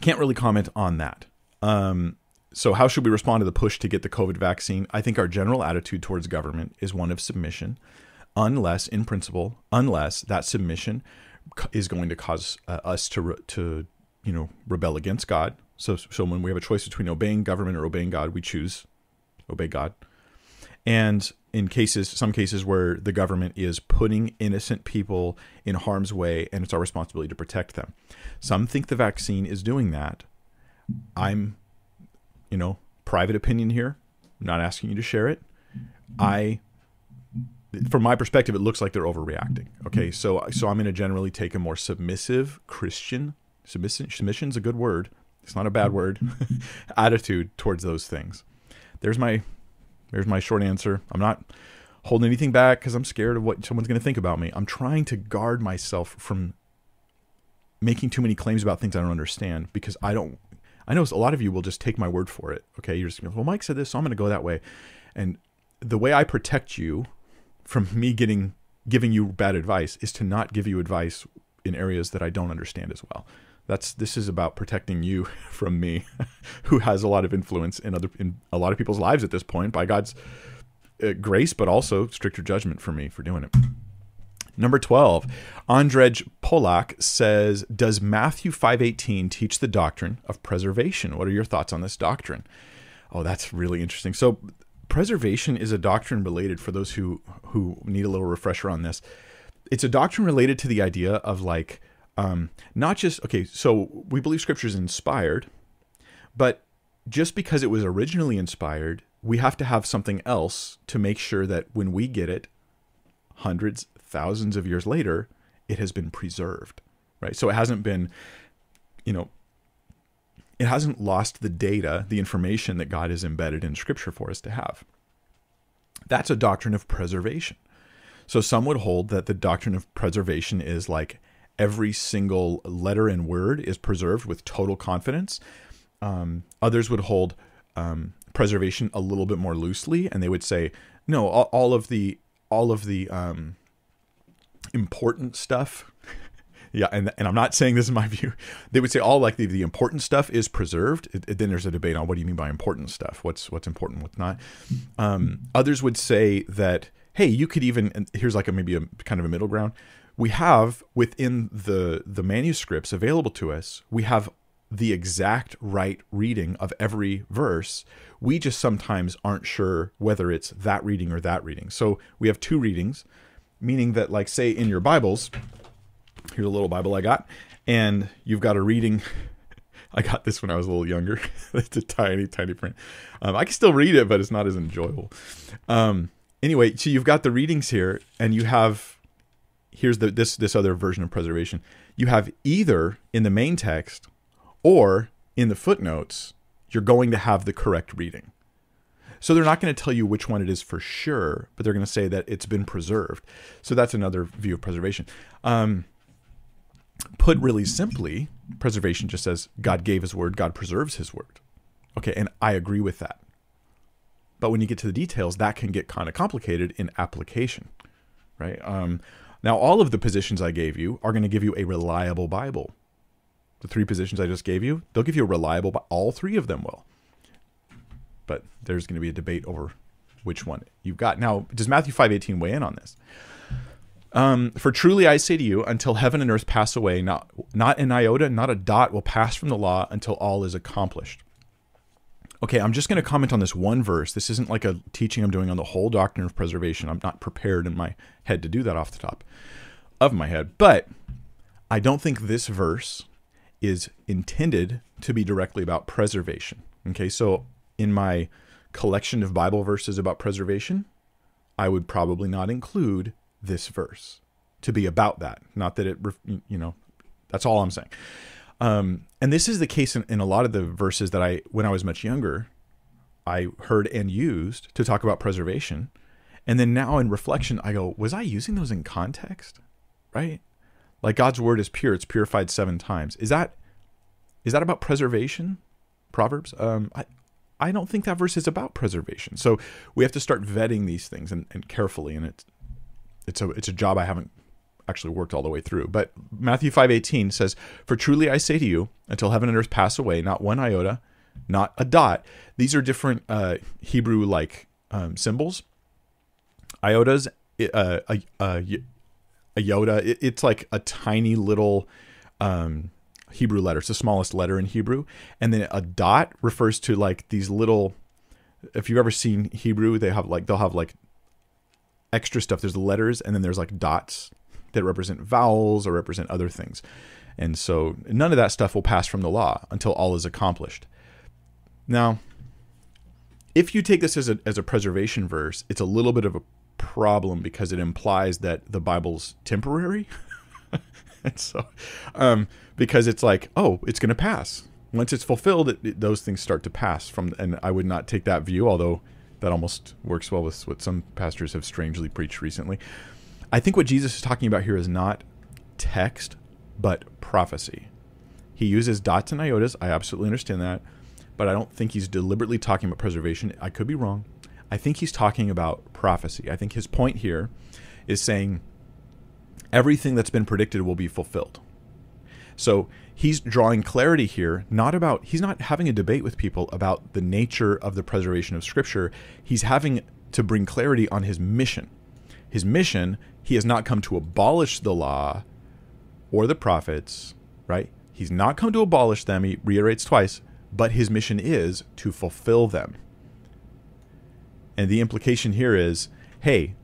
can't really comment on that. Um, so, how should we respond to the push to get the COVID vaccine? I think our general attitude towards government is one of submission unless, in principle, unless that submission is going to cause uh, us to to you know rebel against God. So so when we have a choice between obeying government or obeying God, we choose obey God. And in cases, some cases where the government is putting innocent people in harm's way, and it's our responsibility to protect them. Some think the vaccine is doing that. I'm, you know, private opinion here. I'm not asking you to share it. I from my perspective, it looks like they're overreacting. Okay, mm-hmm. so so I'm going to generally take a more submissive Christian submission. Submission's a good word. It's not a bad word. Mm-hmm. attitude towards those things. There's my there's my short answer. I'm not holding anything back because I'm scared of what someone's going to think about me. I'm trying to guard myself from making too many claims about things I don't understand because I don't. I know a lot of you will just take my word for it. Okay, you're just well, Mike said this, so I'm going to go that way. And the way I protect you from me getting giving you bad advice is to not give you advice in areas that I don't understand as well. That's this is about protecting you from me, who has a lot of influence in other in a lot of people's lives at this point by God's uh, grace, but also stricter judgment for me for doing it. Number 12, Andrej Polak says, Does Matthew 5.18 teach the doctrine of preservation? What are your thoughts on this doctrine? Oh, that's really interesting. So preservation is a doctrine related for those who who need a little refresher on this. It's a doctrine related to the idea of like um, not just okay. So we believe Scripture is inspired, but just because it was originally inspired, we have to have something else to make sure that when we get it, hundreds, thousands of years later, it has been preserved, right? So it hasn't been, you know, it hasn't lost the data, the information that God has embedded in Scripture for us to have. That's a doctrine of preservation. So some would hold that the doctrine of preservation is like every single letter and word is preserved with total confidence. Um, others would hold um, preservation a little bit more loosely, and they would say, no, all, all of the all of the um, important stuff yeah, and and I'm not saying this is my view. They would say all like the, the important stuff is preserved. It, it, then there's a debate on what do you mean by important stuff? What's what's important, what's not. Um, others would say that hey, you could even here's like a maybe a kind of a middle ground. We have within the the manuscripts available to us, we have the exact right reading of every verse. We just sometimes aren't sure whether it's that reading or that reading. So we have two readings, meaning that like say in your Bibles Here's a little Bible I got, and you've got a reading. I got this when I was a little younger. it's a tiny, tiny print. Um, I can still read it, but it's not as enjoyable. Um, anyway, so you've got the readings here, and you have here's the this this other version of preservation. You have either in the main text or in the footnotes, you're going to have the correct reading. So they're not going to tell you which one it is for sure, but they're going to say that it's been preserved. So that's another view of preservation. Um, put really simply, preservation just says God gave his word, God preserves his word. Okay, and I agree with that. But when you get to the details, that can get kind of complicated in application, right? Um, now, all of the positions I gave you are going to give you a reliable Bible. The three positions I just gave you, they'll give you a reliable, all three of them will. But there's going to be a debate over which one you've got. Now, does Matthew 5.18 weigh in on this? Um, for truly I say to you, until heaven and earth pass away, not not an iota, not a dot will pass from the law until all is accomplished. Okay, I'm just going to comment on this one verse. This isn't like a teaching I'm doing on the whole doctrine of preservation. I'm not prepared in my head to do that off the top of my head. But I don't think this verse is intended to be directly about preservation. Okay, so in my collection of Bible verses about preservation, I would probably not include this verse to be about that. Not that it, you know, that's all I'm saying. Um, and this is the case in, in a lot of the verses that I, when I was much younger, I heard and used to talk about preservation. And then now in reflection, I go, was I using those in context? Right? Like God's word is pure, it's purified seven times. Is that is that about preservation? Proverbs? Um, I, I don't think that verse is about preservation. So we have to start vetting these things and, and carefully. And it's it's a it's a job I haven't actually worked all the way through. But Matthew 5:18 says, "For truly I say to you, until heaven and earth pass away, not one iota, not a dot." These are different uh, Hebrew like um, symbols. Iotas, uh, a, a, a iota, it, it's like a tiny little um, Hebrew letter. It's the smallest letter in Hebrew, and then a dot refers to like these little. If you've ever seen Hebrew, they have like they'll have like extra stuff. There's letters and then there's like dots that represent vowels or represent other things. And so none of that stuff will pass from the law until all is accomplished. Now, if you take this as a, as a preservation verse, it's a little bit of a problem because it implies that the Bible's temporary. and so, um, because it's like, oh, it's going to pass. Once it's fulfilled, it, it, those things start to pass from. And I would not take that view, although that almost works well with what some pastors have strangely preached recently. I think what Jesus is talking about here is not text, but prophecy. He uses dots and iotas. I absolutely understand that. But I don't think he's deliberately talking about preservation. I could be wrong. I think he's talking about prophecy. I think his point here is saying everything that's been predicted will be fulfilled. So he's drawing clarity here, not about, he's not having a debate with people about the nature of the preservation of Scripture. He's having to bring clarity on his mission. His mission, he has not come to abolish the law or the prophets, right? He's not come to abolish them, he reiterates twice, but his mission is to fulfill them. And the implication here is, hey,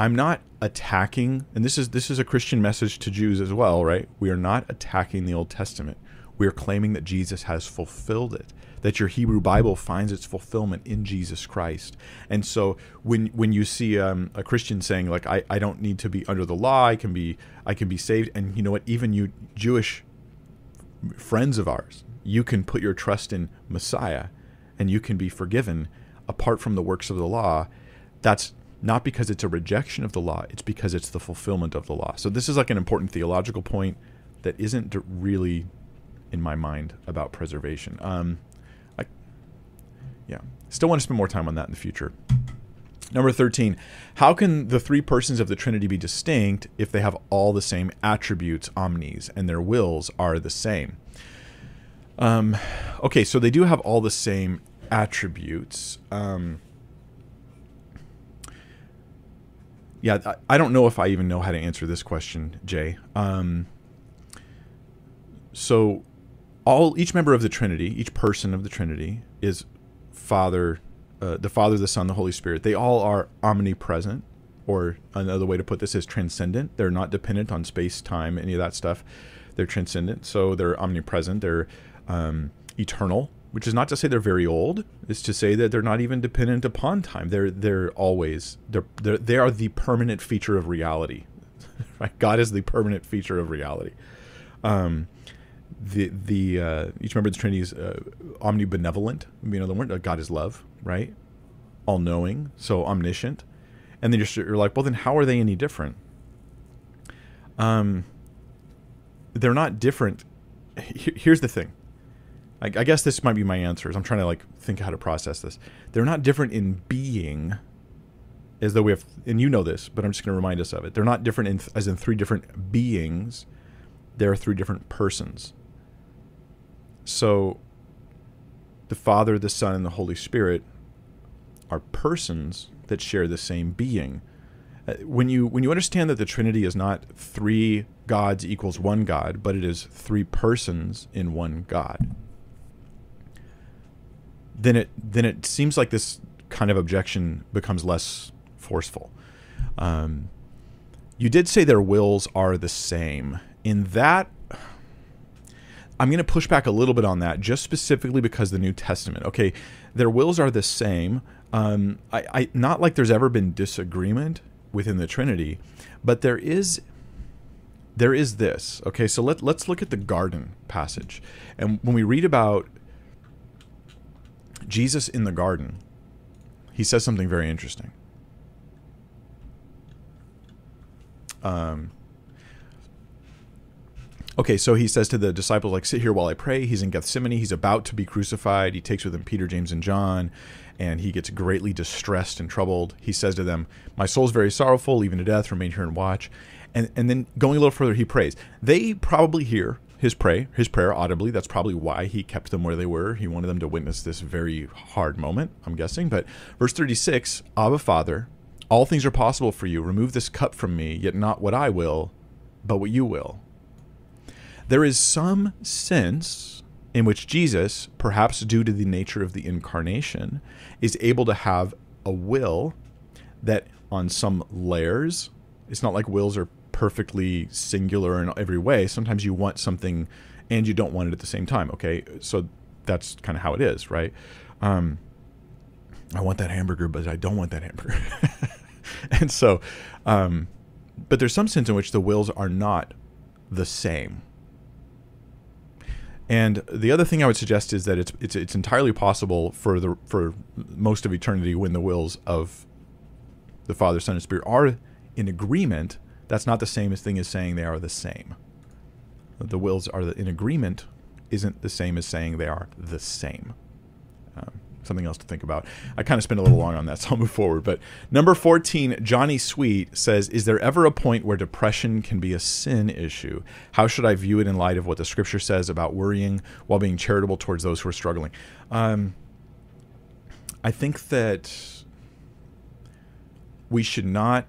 I'm not attacking and this is this is a Christian message to Jews as well, right? We are not attacking the Old Testament. We are claiming that Jesus has fulfilled it. That your Hebrew Bible finds its fulfillment in Jesus Christ. And so when when you see um, a Christian saying like I, I don't need to be under the law, I can be I can be saved, and you know what, even you Jewish friends of ours, you can put your trust in Messiah and you can be forgiven apart from the works of the law, that's not because it's a rejection of the law, it's because it's the fulfillment of the law. So this is like an important theological point that isn't really in my mind about preservation. Um, I, yeah, still want to spend more time on that in the future. Number 13, how can the three persons of the Trinity be distinct if they have all the same attributes, omnis, and their wills are the same? Um, okay, so they do have all the same attributes. Um, yeah, I, don't know if I even know how to answer this question, Jay. Um, so, all each member of the Trinity, each person of the Trinity, is Father, uh, the Father, the Son, the Holy Spirit. They all are omnipresent, or another way to put this is transcendent. They're not dependent on space, time, any of that stuff. They're transcendent, so they're omnipresent. They're um, eternal which is not to say they're very old. It's to say that they're not even dependent upon time. They're they're always they're, they're they are the permanent feature of reality. right? God is the permanent feature of reality. Um, the the uh, each member of the Trinity is uh, omnibenevolent. You know the word uh, God is love, right? All knowing, so omniscient. And then you're, you're like, well, then how are they any different? Um, they're not different. Here's the thing I, I guess this might be my answers. I'm trying to like think how to process this. They're not different in being, as though we have, and you know this, but I'm just going to remind us of it. They're not different in, as in three different beings. There are three different persons. So, the Father, the Son, and the Holy Spirit are persons that share the same being. Uh, when you when you understand that the Trinity is not three gods equals one God, but it is three persons in one God then it then it seems like this kind of objection becomes less forceful. Um, you did say their wills are the same. In that, I'm going to push back a little bit on that, just specifically because the New Testament. Okay, their wills are the same. Um, I, I not like there's ever been disagreement within the Trinity, but there is there is this. Okay, so let let's look at the garden passage, and when we read about Jesus in the garden, he says something very interesting. Um, okay, so he says to the disciples, like, sit here while I pray. He's in Gethsemane. He's about to be crucified. He takes with him Peter, James, and John, and he gets greatly distressed and troubled. He says to them, My soul's very sorrowful, even to death. Remain here and watch. And, and then going a little further, he prays. They probably hear his pray, his prayer audibly. That's probably why he kept them where they were. He wanted them to witness this very hard moment, I'm guessing. But verse 36, Abba Father, all things are possible for you. Remove this cup from me, yet not what I will, but what you will. There is some sense in which Jesus, perhaps due to the nature of the incarnation, is able to have a will that on some layers, it's not like wills are perfectly singular in every way. Sometimes you want something and you don't want it at the same time. Okay, so that's kind of how it is, right? Um, I want that hamburger, but I don't want that hamburger. and so, um, but there's some sense in which the wills are not the same. And the other thing I would suggest is that it's it's it's entirely possible for the for most of eternity when the wills of the Father, Son, and Spirit are in agreement. That's not the same as thing as saying they are the same. The wills are in agreement isn't the same as saying they are the same. Um, something else to think about. I kind of spent a little long on that, so I'll move forward. But number 14, Johnny Sweet says, Is there ever a point where depression can be a sin issue? How should I view it in light of what the scripture says about worrying while being charitable towards those who are struggling? Um, I think that we should not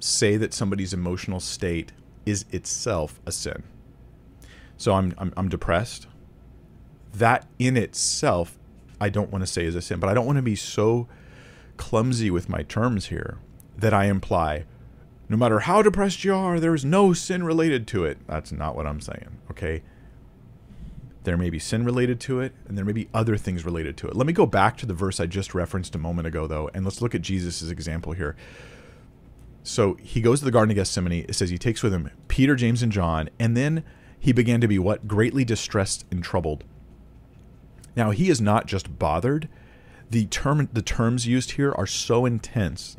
say that somebody's emotional state is itself a sin. So I'm, I'm, I'm depressed. That in itself, I don't want to say is a sin, but I don't want to be so clumsy with my terms here that I imply no matter how depressed you are, there is no sin related to it. That's not what I'm saying, okay? There may be sin related to it, and there may be other things related to it. Let me go back to the verse I just referenced a moment ago, though, and let's look at Jesus' example here. So he goes to the Garden of Gethsemane. It says he takes with him Peter, James, and John, and then he began to be what? Greatly distressed and troubled. Now, he is not just bothered. The term the terms used here are so intense.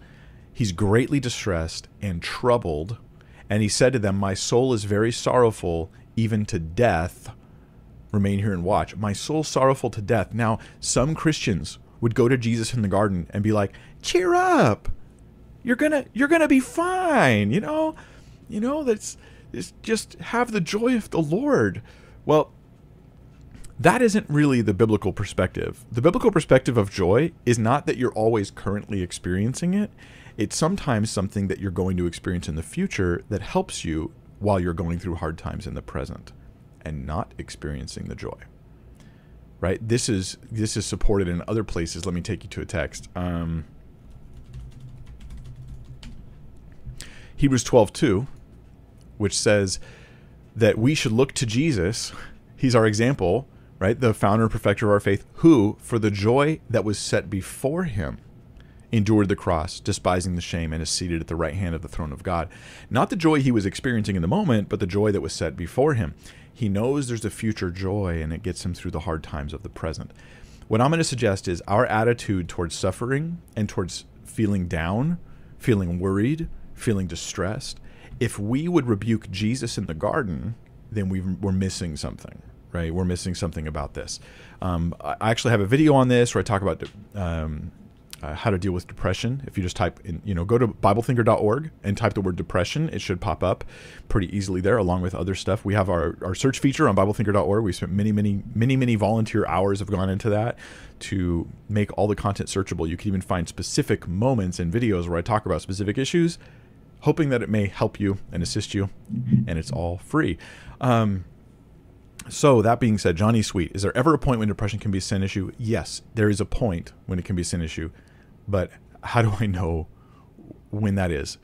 He's greatly distressed and troubled, and he said to them, "My soul is very sorrowful, even to death. Remain here and watch. My soul sorrowful to death." Now, some Christians would go to Jesus in the garden and be like, "Cheer up. You're to you're to be fine, you know? You know, that's is just have the joy of the Lord. Well, that isn't really the biblical perspective. The biblical perspective of joy is not that you're always currently experiencing it. It's sometimes something that you're going to experience in the future that helps you while you're going through hard times in the present and not experiencing the joy. Right? This is this is supported in other places. Let me take you to a text. Um, Hebrews 12, 2 which says that we should look to Jesus. He's our example, right? The founder and perfecter of our faith, who, for the joy that was set before him, endured the cross, despising the shame, and is seated at the right hand of the throne of God. Not the joy he was experiencing in the moment, but the joy that was set before him. He knows there's a future joy, and it gets him through the hard times of the present. What I'm going to suggest is our attitude towards suffering and towards feeling down, feeling worried, feeling distressed if we would rebuke Jesus in the garden, then we are missing something, right? We're missing something about this. Um, I actually have a video on this where I talk about um, uh, how to deal with depression. If you just type in, you know, go to BibleThinker.org and type the word depression, it should pop up pretty easily there, along with other stuff. We have our, our search feature on BibleThinker.org. We spent many, many, many, many volunteer hours have gone into that to make all the content searchable. You can even find specific moments and videos where I talk about specific issues hoping that it may help you and assist you, and it's all free. Um, so that being said, Johnny Sweet, is there ever a point when depression can be a sin issue? Yes, there is a point when it can be a sin issue, but how do I know when that is?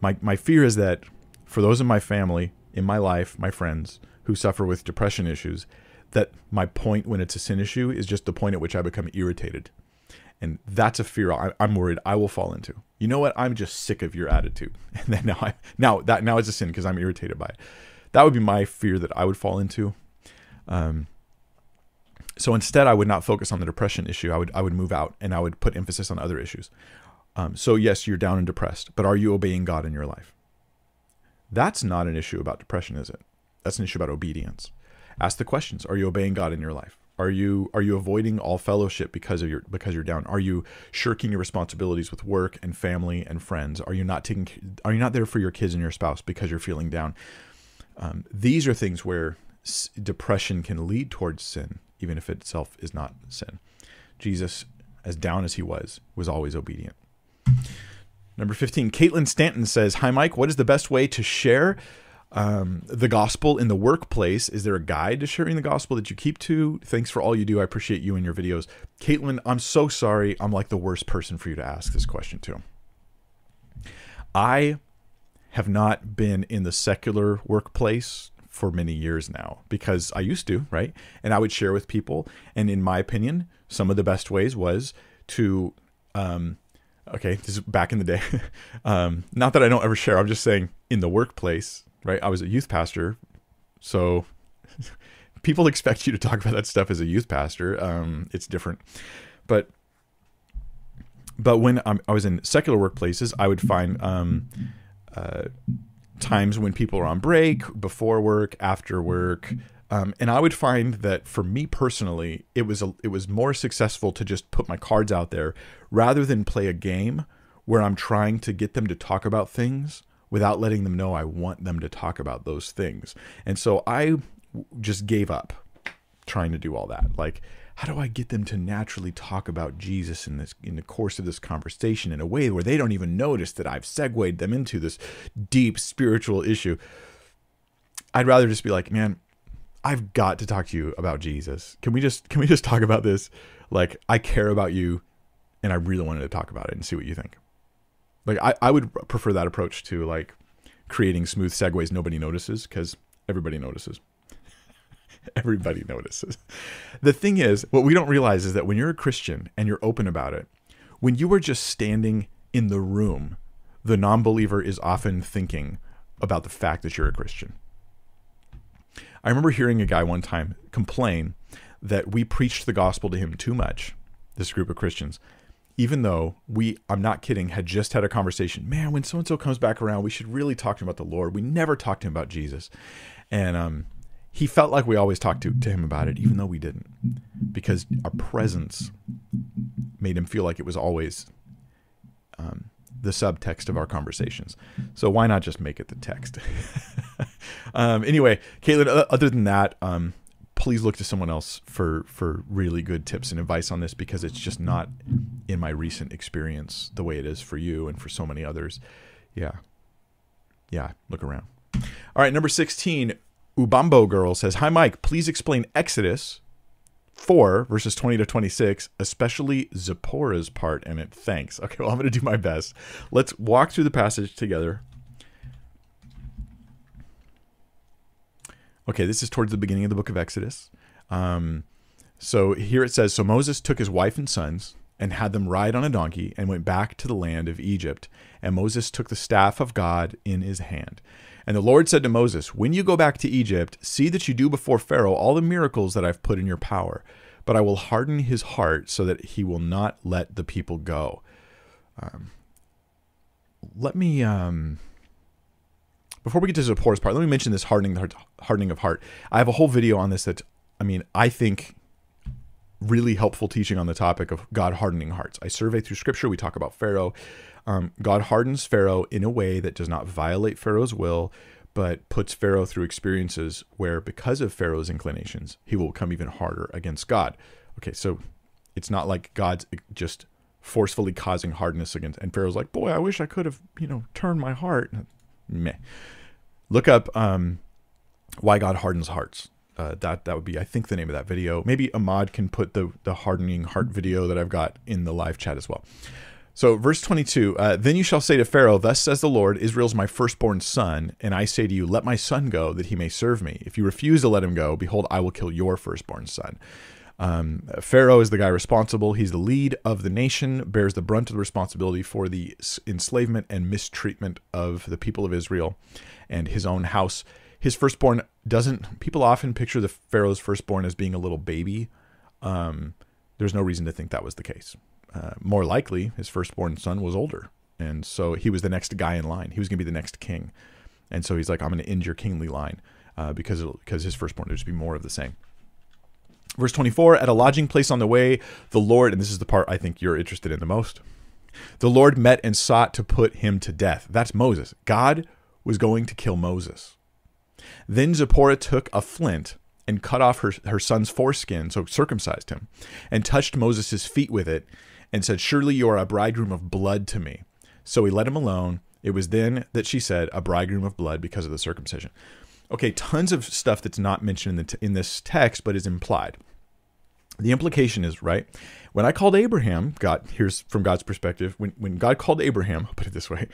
My my fear is that for those in my family, in my life, my friends who suffer with depression issues, that my point when it's a sin issue is just the point at which I become irritated and that's a fear I, am worried I will fall into. You know what? I'm just sick of your attitude, and then now I now that now it's a sin because I'm irritated by it. That would be my fear that I would fall into. Um, so instead, I would not focus on the depression issue. I would I would move out and I would put emphasis on other issues. Um, so yes, you're down and depressed, but are you obeying God in your life? That's not an issue about depression, is it? That's an issue about obedience. Ask the questions: Are you obeying God in your life? Are you are you avoiding all fellowship because of your because you're down? Are you shirking your responsibilities with work and family and friends? Are you not taking are you not there for your kids and your spouse because you're feeling down? Um, these are things where s- depression can lead towards sin, even if it itself is not sin. Jesus, as down as he was, was always obedient. Number 15, Caitlin Stanton says, Hi, Mike. What is the best way to share um, the gospel in the workplace. Is there a guide to sharing the gospel that you keep to? Thanks for all you do. I appreciate you and your videos. Caitlin, I'm so sorry. I'm like the worst person for you to ask this question to. I have not been in the secular workplace for many years now because I used to, right? And I would share with people. And in my opinion, some of the best ways was to um, okay, this is back in the day. um, not that I don't ever share. I'm just saying in the workplace, right? I was a youth pastor, so people expect you to talk about that stuff as a youth pastor. Um, it's different, but but when I'm, i was in secular workplaces, I would find um, uh, times when people are on break, before work, after work. Um, and I would find that for me personally, it was a, it was more successful to just put my cards out there rather than play a game where I'm trying to get them to talk about things without letting them know I want them to talk about those things. And so I just gave up trying to do all that. Like, how do I get them to naturally talk about Jesus in this in the course of this conversation in a way where they don't even notice that I've segued them into this deep spiritual issue? I'd rather just be like, man, I've got to talk to you about Jesus. Can we just can we just talk about this? Like, I care about you and I really wanted to talk about it and see what you think. Like I, I would prefer that approach to like creating smooth segues nobody notices because everybody notices. everybody notices. The thing is, what we don't realize is that when you're a Christian and you're open about it, when you are just standing in the room, the non believer is often thinking about the fact that you're a Christian. I remember hearing a guy one time complain that we preached the gospel to him too much, this group of Christians, even though we, I'm not kidding, had just had a conversation. Man, when so and so comes back around, we should really talk to him about the Lord. We never talked to him about Jesus. And um, he felt like we always talked to, to him about it, even though we didn't, because our presence made him feel like it was always um, the subtext of our conversations. So why not just make it the text? um, anyway, Caitlin, other than that, um, please look to someone else for for really good tips and advice on this because it's just not in my recent experience the way it is for you and for so many others. Yeah. Yeah, look around. All right, number 16, Ubambo Girl says, Hi, Mike. Please explain Exodus 4, verses 20 to 26, especially Zipporah's part in it. Thanks. Okay, well, I'm going to do my best. Let's walk through the passage together. Okay, this is towards the beginning of the book of Exodus. Um, so here it says So Moses took his wife and sons and had them ride on a donkey and went back to the land of Egypt. And Moses took the staff of God in his hand. And the Lord said to Moses, When you go back to Egypt, see that you do before Pharaoh all the miracles that I've put in your power. But I will harden his heart so that he will not let the people go. Um, let me um, before we get to Zipporah's part, let me mention this hardening the heart, hardening of heart. I have a whole video on this that I mean I think really helpful teaching on the topic of God hardening hearts. I survey through Scripture. We talk about Pharaoh. Um, God hardens Pharaoh in a way that does not violate Pharaoh's will, but puts Pharaoh through experiences where, because of Pharaoh's inclinations, he will come even harder against God. Okay, so it's not like God's just forcefully causing hardness against, and Pharaoh's like, boy, I wish I could have, you know, turned my heart. Meh. Look up um, why God hardens hearts. Uh, that that would be, I think, the name of that video. Maybe Ahmad can put the the hardening heart video that I've got in the live chat as well. So, verse 22 uh, Then you shall say to Pharaoh, Thus says the Lord, Israel's my firstborn son, and I say to you, Let my son go, that he may serve me. If you refuse to let him go, behold, I will kill your firstborn son. Um, Pharaoh is the guy responsible. He's the lead of the nation, bears the brunt of the responsibility for the enslavement and mistreatment of the people of Israel and his own house. His firstborn doesn't, people often picture the Pharaoh's firstborn as being a little baby. Um, there's no reason to think that was the case. Uh, more likely, his firstborn son was older. And so he was the next guy in line. He was going to be the next king. And so he's like, I'm going to end your kingly line uh, because, because his firstborn would just be more of the same. Verse 24 At a lodging place on the way, the Lord, and this is the part I think you're interested in the most, the Lord met and sought to put him to death. That's Moses. God was going to kill Moses. Then Zipporah took a flint and cut off her, her son's foreskin, so circumcised him, and touched Moses' feet with it, and said, Surely you are a bridegroom of blood to me. So he let him alone. It was then that she said, A bridegroom of blood because of the circumcision. Okay, tons of stuff that's not mentioned in, t- in this text, but is implied. The implication is, right, when I called Abraham, God, here's from God's perspective, when, when God called Abraham, I'll put it this way,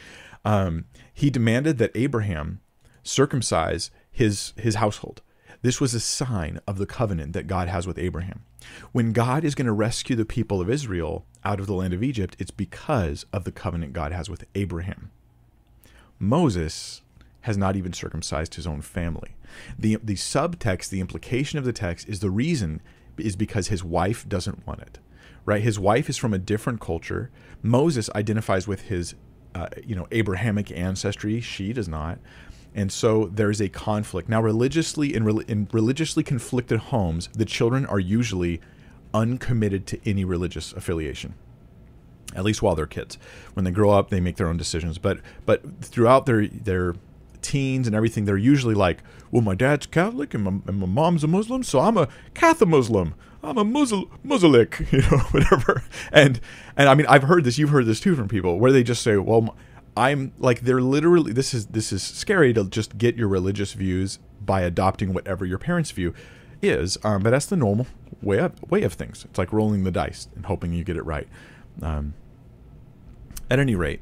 um, he demanded that Abraham circumcise his, his household. This was a sign of the covenant that God has with Abraham. When God is going to rescue the people of Israel out of the land of Egypt, it's because of the covenant God has with Abraham. Moses has not even circumcised his own family. The, the subtext, the implication of the text is the reason is because his wife doesn't want it. Right? His wife is from a different culture. Moses identifies with his uh, you know Abrahamic ancestry. She does not, and so there's a conflict now. Religiously in, re- in religiously conflicted homes, the children are usually uncommitted to any religious affiliation at least while they're kids. When they grow up, they make their own decisions. But but throughout their their teens and everything, they're usually like, well, my dad's Catholic and my, and my mom's a Muslim, so I'm a Catholic Muslim. I'm a Muslim, Muslim, you know, whatever. And and I mean, I've heard this. You've heard this too from people where they just say, well, I'm like they're literally. This is this is scary to just get your religious views by adopting whatever your parents' view is. Um, but that's the normal way of way of things. It's like rolling the dice and hoping you get it right. Um, at any rate,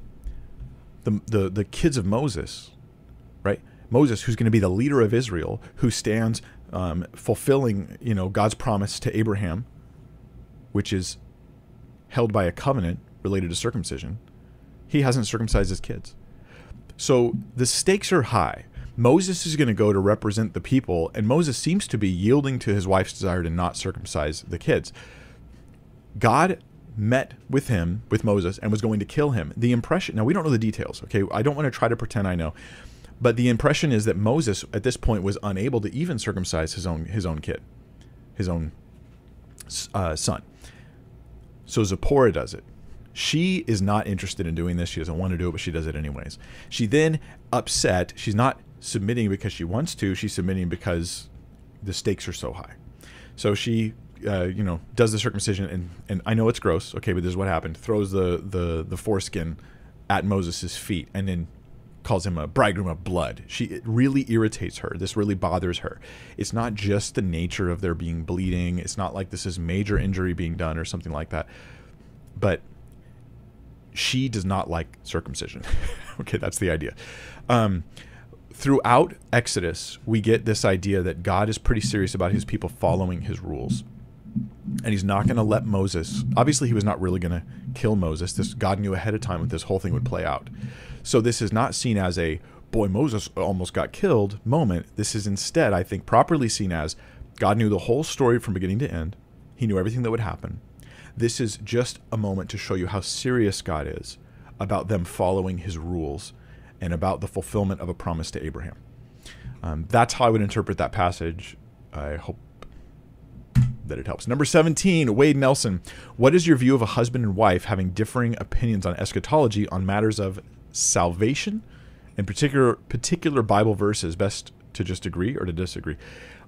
the the the kids of Moses, right? Moses, who's going to be the leader of Israel, who stands um, fulfilling, you know, God's promise to Abraham, which is held by a covenant related to circumcision. He hasn't circumcised his kids. So the stakes are high. Moses is going to go to represent the people, and Moses seems to be yielding to his wife's desire to not circumcise the kids. God met with him, with Moses, and was going to kill him. The impression, now we don't know the details, okay? I don't want to try to pretend I know. But the impression is that Moses at this point was unable to even circumcise his own his own kid, his own uh, son. So Zipporah does it. She is not interested in doing this. She doesn't want to do it, but she does it anyways. She then upset. She's not submitting because she wants to. She's submitting because the stakes are so high. So she, uh, you know, does the circumcision, and and I know it's gross. Okay, but this is what happened. Throws the the the foreskin at Moses' feet, and then calls him a bridegroom of blood. She it really irritates her. This really bothers her. It's not just the nature of there being bleeding. It's not like this is major injury being done or something like that. But she does not like circumcision. okay, that's the idea. Um, throughout Exodus, we get this idea that God is pretty serious about his people following his rules. And he's not going to let Moses. Obviously, he was not really going to kill Moses. This God knew ahead of time that this whole thing would play out. So this is not seen as a boy Moses almost got killed moment. This is instead, I think, properly seen as God knew the whole story from beginning to end. He knew everything that would happen. This is just a moment to show you how serious God is about them following his rules and about the fulfillment of a promise to Abraham. Um, that's how I would interpret that passage. I hope that it helps. Number 17, Wade Nelson. What is your view of a husband and wife having differing opinions on eschatology on matters of salvation and particular particular Bible verses best to just agree or to disagree.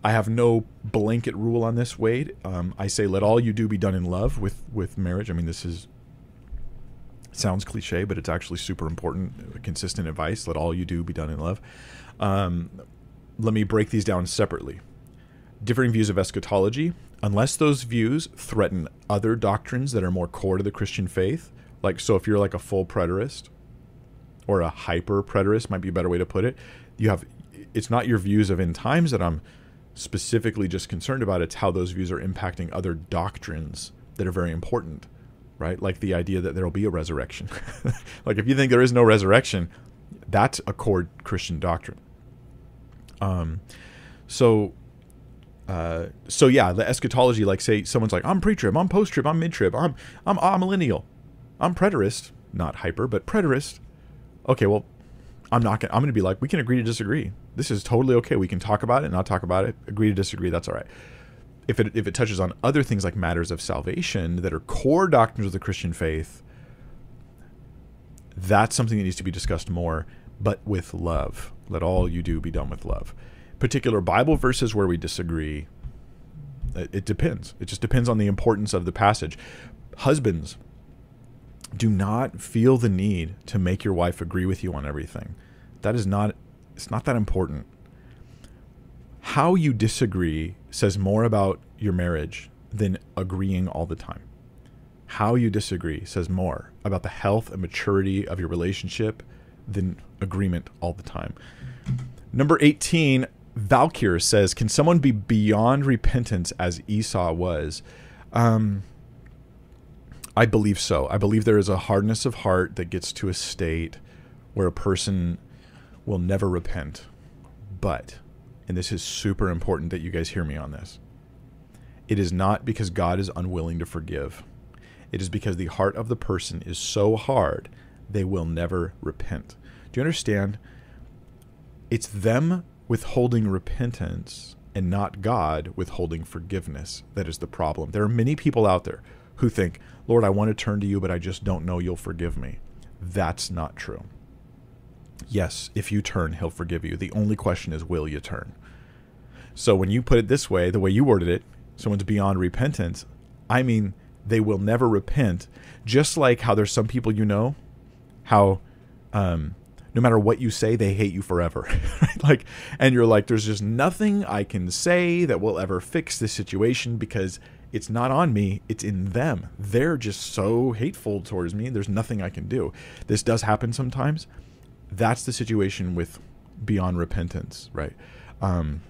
I have no blanket rule on this, Wade. Um, I say let all you do be done in love with with marriage. I mean, this is sounds cliche, but it's actually super important, consistent advice. Let all you do be done in love. Um, let me break these down separately. Differing views of eschatology, unless those views threaten other doctrines that are more core to the Christian faith, like so if you're like a full preterist or a hyper preterist might be a better way to put it. You have it's not your views of end times that I'm specifically just concerned about. It's how those views are impacting other doctrines that are very important, right? Like the idea that there will be a resurrection. like if you think there is no resurrection, that's a core Christian doctrine. Um, so, uh, so yeah, the eschatology, like say someone's like, I'm pre-trib, I'm post-trib, I'm mid-trib, I'm I'm amillennial, I'm preterist, not hyper, but preterist okay, well, I'm not gonna, I'm to be like, we can agree to disagree. This is totally okay. We can talk about it, not talk about it, agree to disagree. That's all right. If it, if it touches on other things like matters of salvation that are core doctrines of the Christian faith, that's something that needs to be discussed more, but with love. Let all you do be done with love. Particular Bible verses where we disagree, it depends. It just depends on the importance of the passage. Husbands, do not feel the need to make your wife agree with you on everything. That is not it's not that important. How you disagree says more about your marriage than agreeing all the time. How you disagree says more about the health and maturity of your relationship than agreement all the time. Number 18, Valkyr says, "Can someone be beyond repentance as Esau was?" Um, I believe so. I believe there is a hardness of heart that gets to a state where a person will never repent. But, and this is super important that you guys hear me on this, it is not because God is unwilling to forgive. It is because the heart of the person is so hard they will never repent. Do you understand? It's them withholding repentance and not God withholding forgiveness that is the problem. There are many people out there who think, Lord, I want to turn to you, but I just don't know you'll forgive me. That's not true. Yes, if you turn, he'll forgive you. The only question is, will you turn? So when you put it this way, the way you worded it, someone's beyond repentance, I mean, they will never repent. Just like how there's some people you know, how um, no matter what you say, they hate you forever. like, and you're like, there's just nothing I can say that will ever fix this situation because it's not on me, it's in them. They're just so hateful towards me. There's nothing I can do. This does happen sometimes. That's the situation with beyond repentance, right? Um,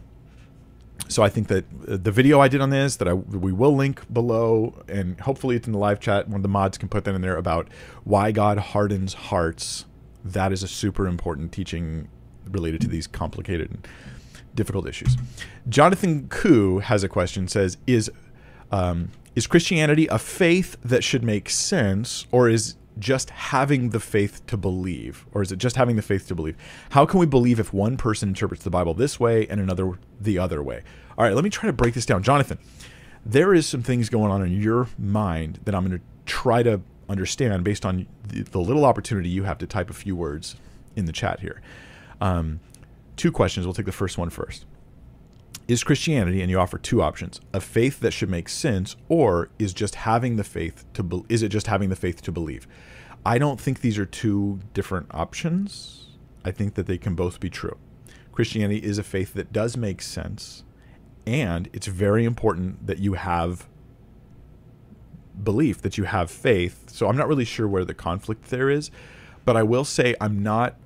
so I think that uh, the video I did on this that I we will link below, and hopefully it's in the live chat. One of the mods can put that in there about why God hardens hearts. That is a super important teaching related to these complicated and difficult issues. Jonathan Koo has a question. Says is um, is Christianity a faith that should make sense, or is just having the faith to believe, or is it just having the faith to believe? How can we believe if one person interprets the Bible this way and another the other way? All right, let me try to break this down, Jonathan. There is some things going on in your mind that I'm going to try to understand based on the, the, little opportunity you have to type a few words in the chat here. Um, two questions. We'll take the first one first is Christianity, and you offer two options: a faith that should make sense, or is just having the faith to be, is it just having the faith to believe? I don't think these are two different options. I think that they can both be true. Christianity is a faith that does make sense, and it's very important that you have belief, that you have faith. So I'm not really sure where the conflict there is, but I will say I'm not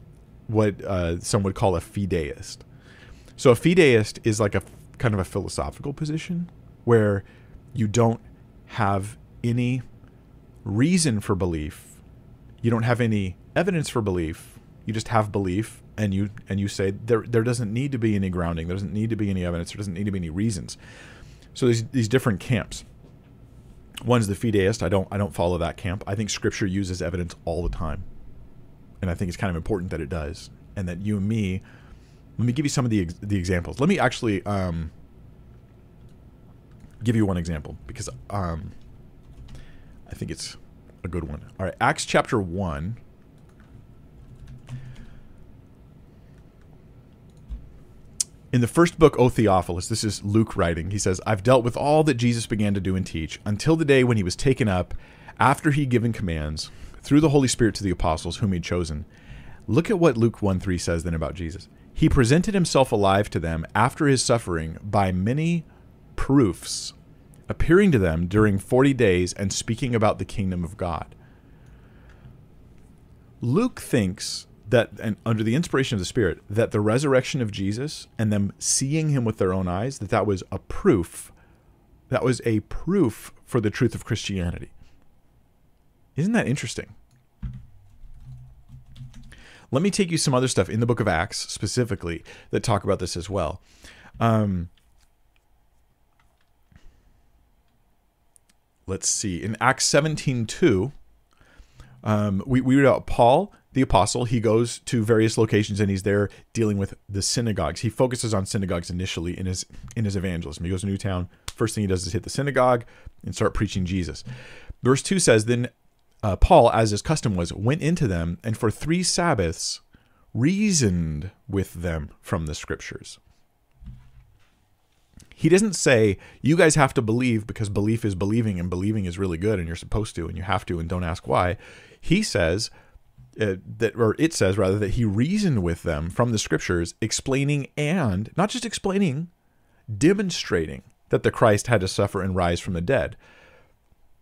what uh, some would call a fideist. So a fideist is like a kind of a philosophical position where you don't have any reason for belief. You don't have any evidence for belief. You just have belief and you and you say there there doesn't need to be any grounding. There doesn't need to be any evidence. There doesn't need to be any reasons. So there's these different camps. One's the fideist. I don't I don't follow that camp. I think scripture uses evidence all the time. And I think it's kind of important that it does. And that you and me let me give you some of the the examples. Let me actually um, give you one example because um, I think it's a good one. All right, Acts chapter one. In the first book, O Theophilus, this is Luke writing. He says, I've dealt with all that Jesus began to do and teach until the day when he was taken up, after he'd given commands through the Holy Spirit to the apostles whom he'd chosen. Look at what Luke 1 3 says then about Jesus. He presented himself alive to them after his suffering by many proofs, appearing to them during 40 days and speaking about the kingdom of God. Luke thinks that, and under the inspiration of the Spirit, that the resurrection of Jesus and them seeing him with their own eyes, that that was a proof. That was a proof for the truth of Christianity. Isn't that interesting? Let me take you some other stuff in the book of Acts specifically that talk about this as well. Um, let's see. In Acts 17 2, um, we, we read about Paul, the apostle. He goes to various locations and he's there dealing with the synagogues. He focuses on synagogues initially in his in his evangelism. He goes to New Town. First thing he does is hit the synagogue and start preaching Jesus. Verse 2 says, Then uh, Paul, as his custom was, went into them and for three Sabbaths reasoned with them from the scriptures. He doesn't say, you guys have to believe because belief is believing and believing is really good and you're supposed to and you have to and don't ask why. He says, uh, that or it says rather that he reasoned with them from the scriptures explaining and not just explaining demonstrating that the Christ had to suffer and rise from the dead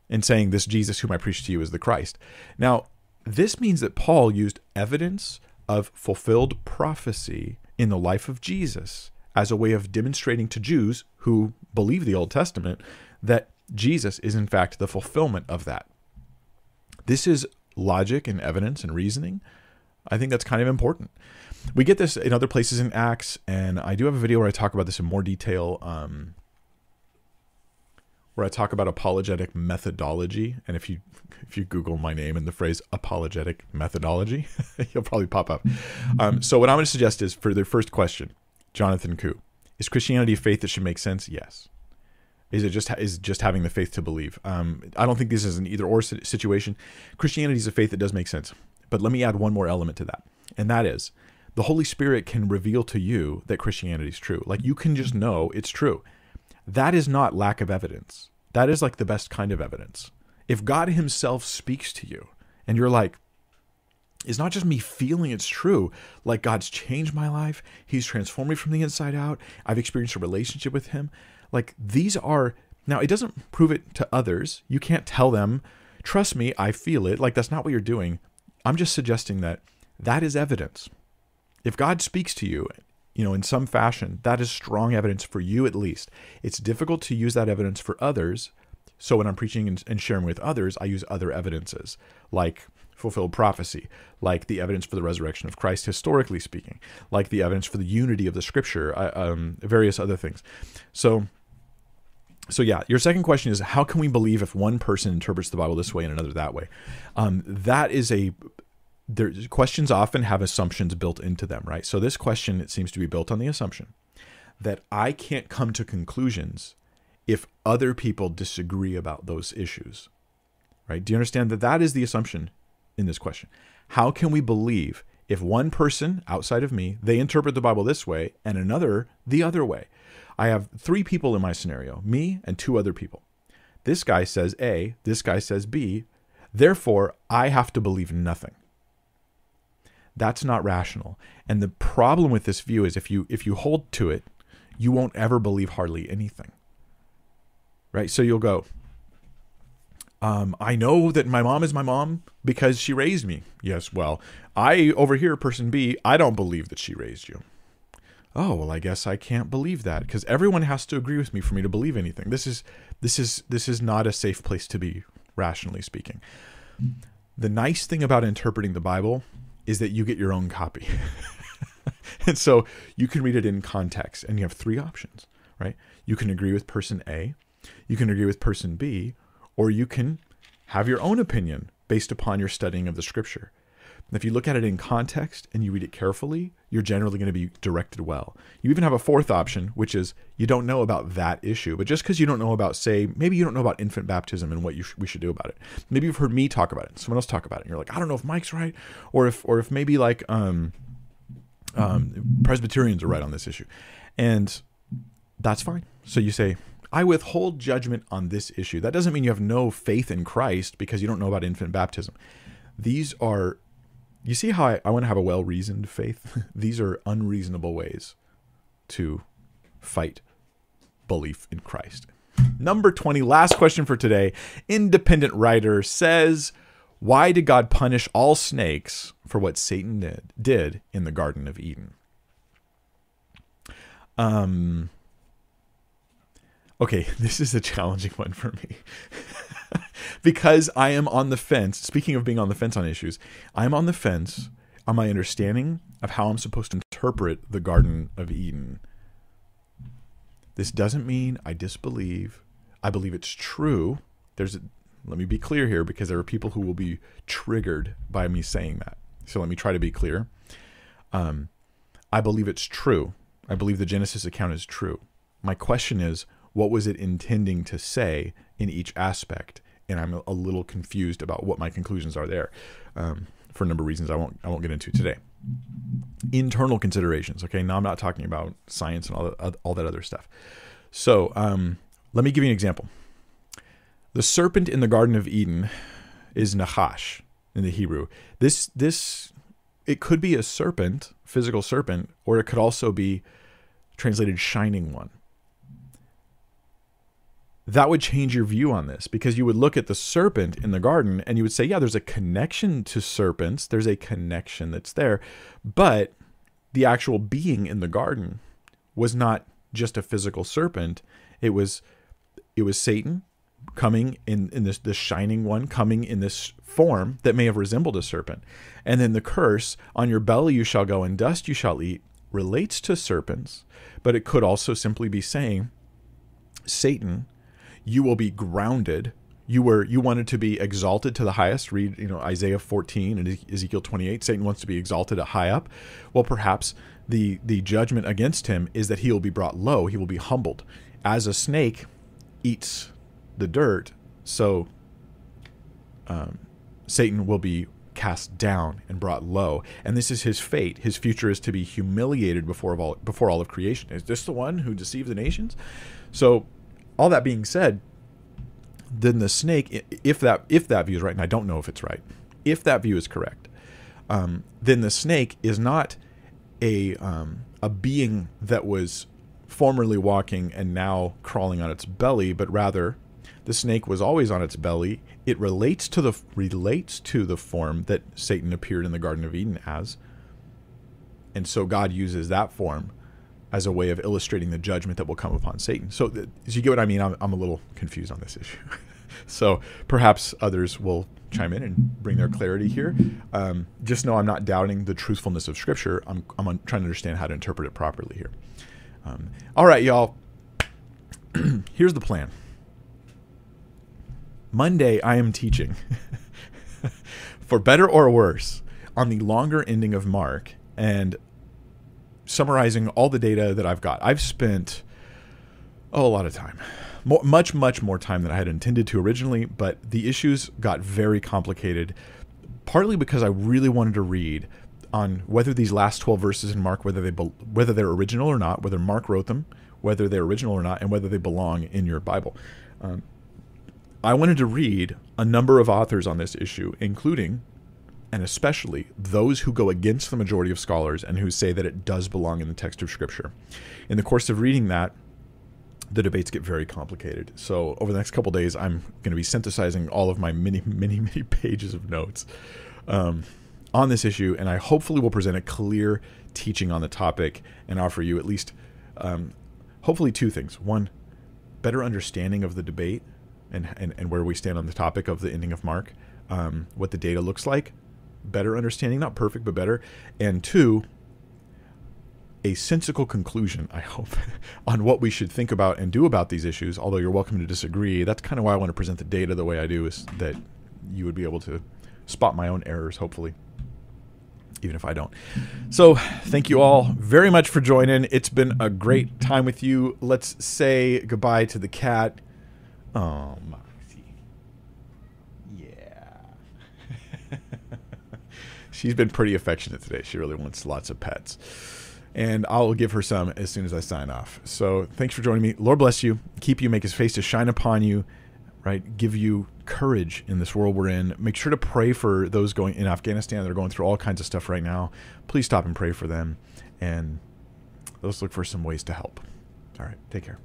and saying, This Jesus whom I preach to you is the Christ. Now, this means that Paul used evidence of fulfilled prophecy in the life of Jesus as a way of demonstrating to Jews who believe the Old Testament that Jesus is in fact the fulfillment of that. This is logic and evidence and reasoning. I think that's kind of important. We get this in other places in Acts, and I do have a video where I talk about this in more detail. Um, where I talk about apologetic methodology, and if you if you Google my name and the phrase apologetic methodology, you'll probably pop up. Um, so what I'm going to suggest is for the first question, Jonathan Koo, is Christianity a faith that should make sense? Yes. Is it just is just having the faith to believe? Um, I don't think this is an either or situation. Christianity is a faith that does make sense. But let me add one more element to that, and that is the Holy Spirit can reveal to you that Christianity is true. Like you can just know it's true. That is not lack of evidence. That is like the best kind of evidence. If God Himself speaks to you, and you're like, it's not just me feeling it's true. Like God's changed my life. He's transformed me from the inside out. I've experienced a relationship with Him. Like these are now it doesn't prove it to others. You can't tell them, "Trust me, I feel it." Like that's not what you're doing. I'm just suggesting that that is evidence. If God speaks to you, you know, in some fashion, that is strong evidence for you at least. It's difficult to use that evidence for others. So when I'm preaching and, sharing with others, I use other evidences like fulfilled prophecy, like the evidence for the resurrection of Christ, historically speaking, like the evidence for the unity of the Scripture, uh, um, various other things. So so yeah, your second question is how can we believe if one person interprets the Bible this way and another that way? Um, that is a there questions often have assumptions built into them, right? So this question it seems to be built on the assumption that I can't come to conclusions if other people disagree about those issues. Right? Do you understand that that is the assumption in this question? How can we believe if one person outside of me, they interpret the Bible this way and another the other way? I have three people in my scenario me and two other people. This guy says A, this guy says B, therefore I have to believe nothing. That's not rational. And the problem with this view is if you if you hold to it, you won't ever believe hardly anything. Right? So you'll go, um, I know that my mom is my mom because she raised me. Yes, well, I over here, person B, I don't believe that she raised you oh well i guess i can't believe that because everyone has to agree with me for me to believe anything this is this is this is not a safe place to be rationally speaking the nice thing about interpreting the bible is that you get your own copy. And so you can read it in context and you have three options right? You can agree with person a you can agree with person b or you can have your own opinion based upon your studying of the scripture if you look at it in context and you read it carefully, you're generally going to be directed well. You even have a fourth option, which is you don't know about that issue, but just because you don't know about, say, maybe you don't know about infant baptism and what sh- we should do about it. Maybe you've heard me talk about it, someone else talk about it, and you're like, I don't know if Mike's right, or if or if maybe like um, um, Presbyterians are right on this issue, and that's fine. So you say, I withhold judgment on this issue. That doesn't mean you have no faith in Christ because you don't know about infant baptism. These are you see how I, I want to have a well reasoned faith? These are unreasonable ways to fight belief in Christ. Number 20, last question for today. Independent writer says, Why did God punish all snakes for what Satan did, did in the Garden of Eden? Um, okay, this is a challenging one for me. because I am on the fence. Speaking of being on the fence on issues, I'm on the fence on my understanding of how I'm supposed to interpret the Garden of Eden. This doesn't mean I disbelieve. I believe it's true. There's a, let me be clear here because there are people who will be triggered by me saying that. So let me try to be clear. Um, I believe it's true. I believe the Genesis account is true. My question is, what was it intending to say in each aspect? And I'm a little confused about what my conclusions are there um, for a number of reasons I won't I won't get into today. Internal considerations. Okay, now I'm not talking about science and all that, all that other stuff. So um, let me give you an example. The serpent in the Garden of Eden is Nahash in the Hebrew. This this it could be a serpent, physical serpent, or it could also be translated shining one that would change your view on this because you would look at the serpent in the garden and you would say, yeah, there's a connection to serpents. There's a connection that's there. But the actual being in the garden was not just a physical serpent. It was it was Satan coming in in this this shining one coming in this form that may have resembled a serpent. And then the curse on your belly you shall go and dust you shall eat relates to serpents, but it could also simply be saying Satan, you will be grounded. You were you wanted to be exalted to the highest. Read you know isaiah 14 and ezekiel 28 satan wants to be exalted high up. Well perhaps the the judgment against him is that he will be brought low. He will be humbled. As a snake eats the dirt so um, satan will be cast down and brought low. And this is his fate. His future is to be humiliated before all before all of creation. Is this the one who deceived the nations? So all that being said then the snake, if that if that view is right, and I don't know if it's right, if that view is correct, um, then the snake is not a um, a being that was formerly walking and now crawling on its belly, but rather the snake was always on its belly. It relates to the relates to the form that Satan appeared in the Garden of Eden as, and so God uses that form as a way of illustrating the judgment that will come upon Satan. So, as you get what I mean, I'm, I'm a little confused on this issue. so, perhaps others will chime in and bring their clarity here. Um, just know I'm not doubting the truthfulness of Scripture. I'm, I'm trying to understand how to interpret it properly here. Um, all right, y'all. Here's the plan. Monday, I am teaching, for better or worse, on the longer ending of Mark. And summarizing all the data that I've got. I've spent oh a lot of time, more, much much more time than I had intended to originally. But the issues got very complicated, partly because I really wanted to read on whether these last 12 verses in Mark whether they whether they're original or not, whether Mark wrote them, whether they're original or not, and whether they belong in your Bible. Um, I wanted to read a number of authors on this issue, including and especially those who go against the majority of scholars and who say that it does belong in the text of Scripture. In the course of reading that, the debates get very complicated. So over the next couple days, I'm going to be synthesizing all of my many, many, many pages of notes um, on this issue, and I hopefully will present a clear teaching on the topic and offer you at least, um, hopefully, two things: one, better understanding of the debate and, and and where we stand on the topic of the ending of Mark, um, what the data looks like, better understanding, not perfect, but better. And two, a sensical conclusion, I hope, on what we should think about and do about these issues. Although you're welcome to disagree. That's kind of why I want to present the data the way I do, is that you would be able to spot my own errors, hopefully, even if I don't. So, thank you all very much for joining. It's been a great time with you. Let's say goodbye to the cat. Um, she's been pretty affectionate today. She really wants lots of pets. And I'll give her some as soon as I sign off. So thanks for joining me. Lord bless you, keep you, make his face to shine upon you, right? Give you courage in this world we're in. Make sure to pray for those going in Afghanistan that are going through all kinds of stuff right now. Please stop and pray for them. And let's look for some ways to help. All right, take care.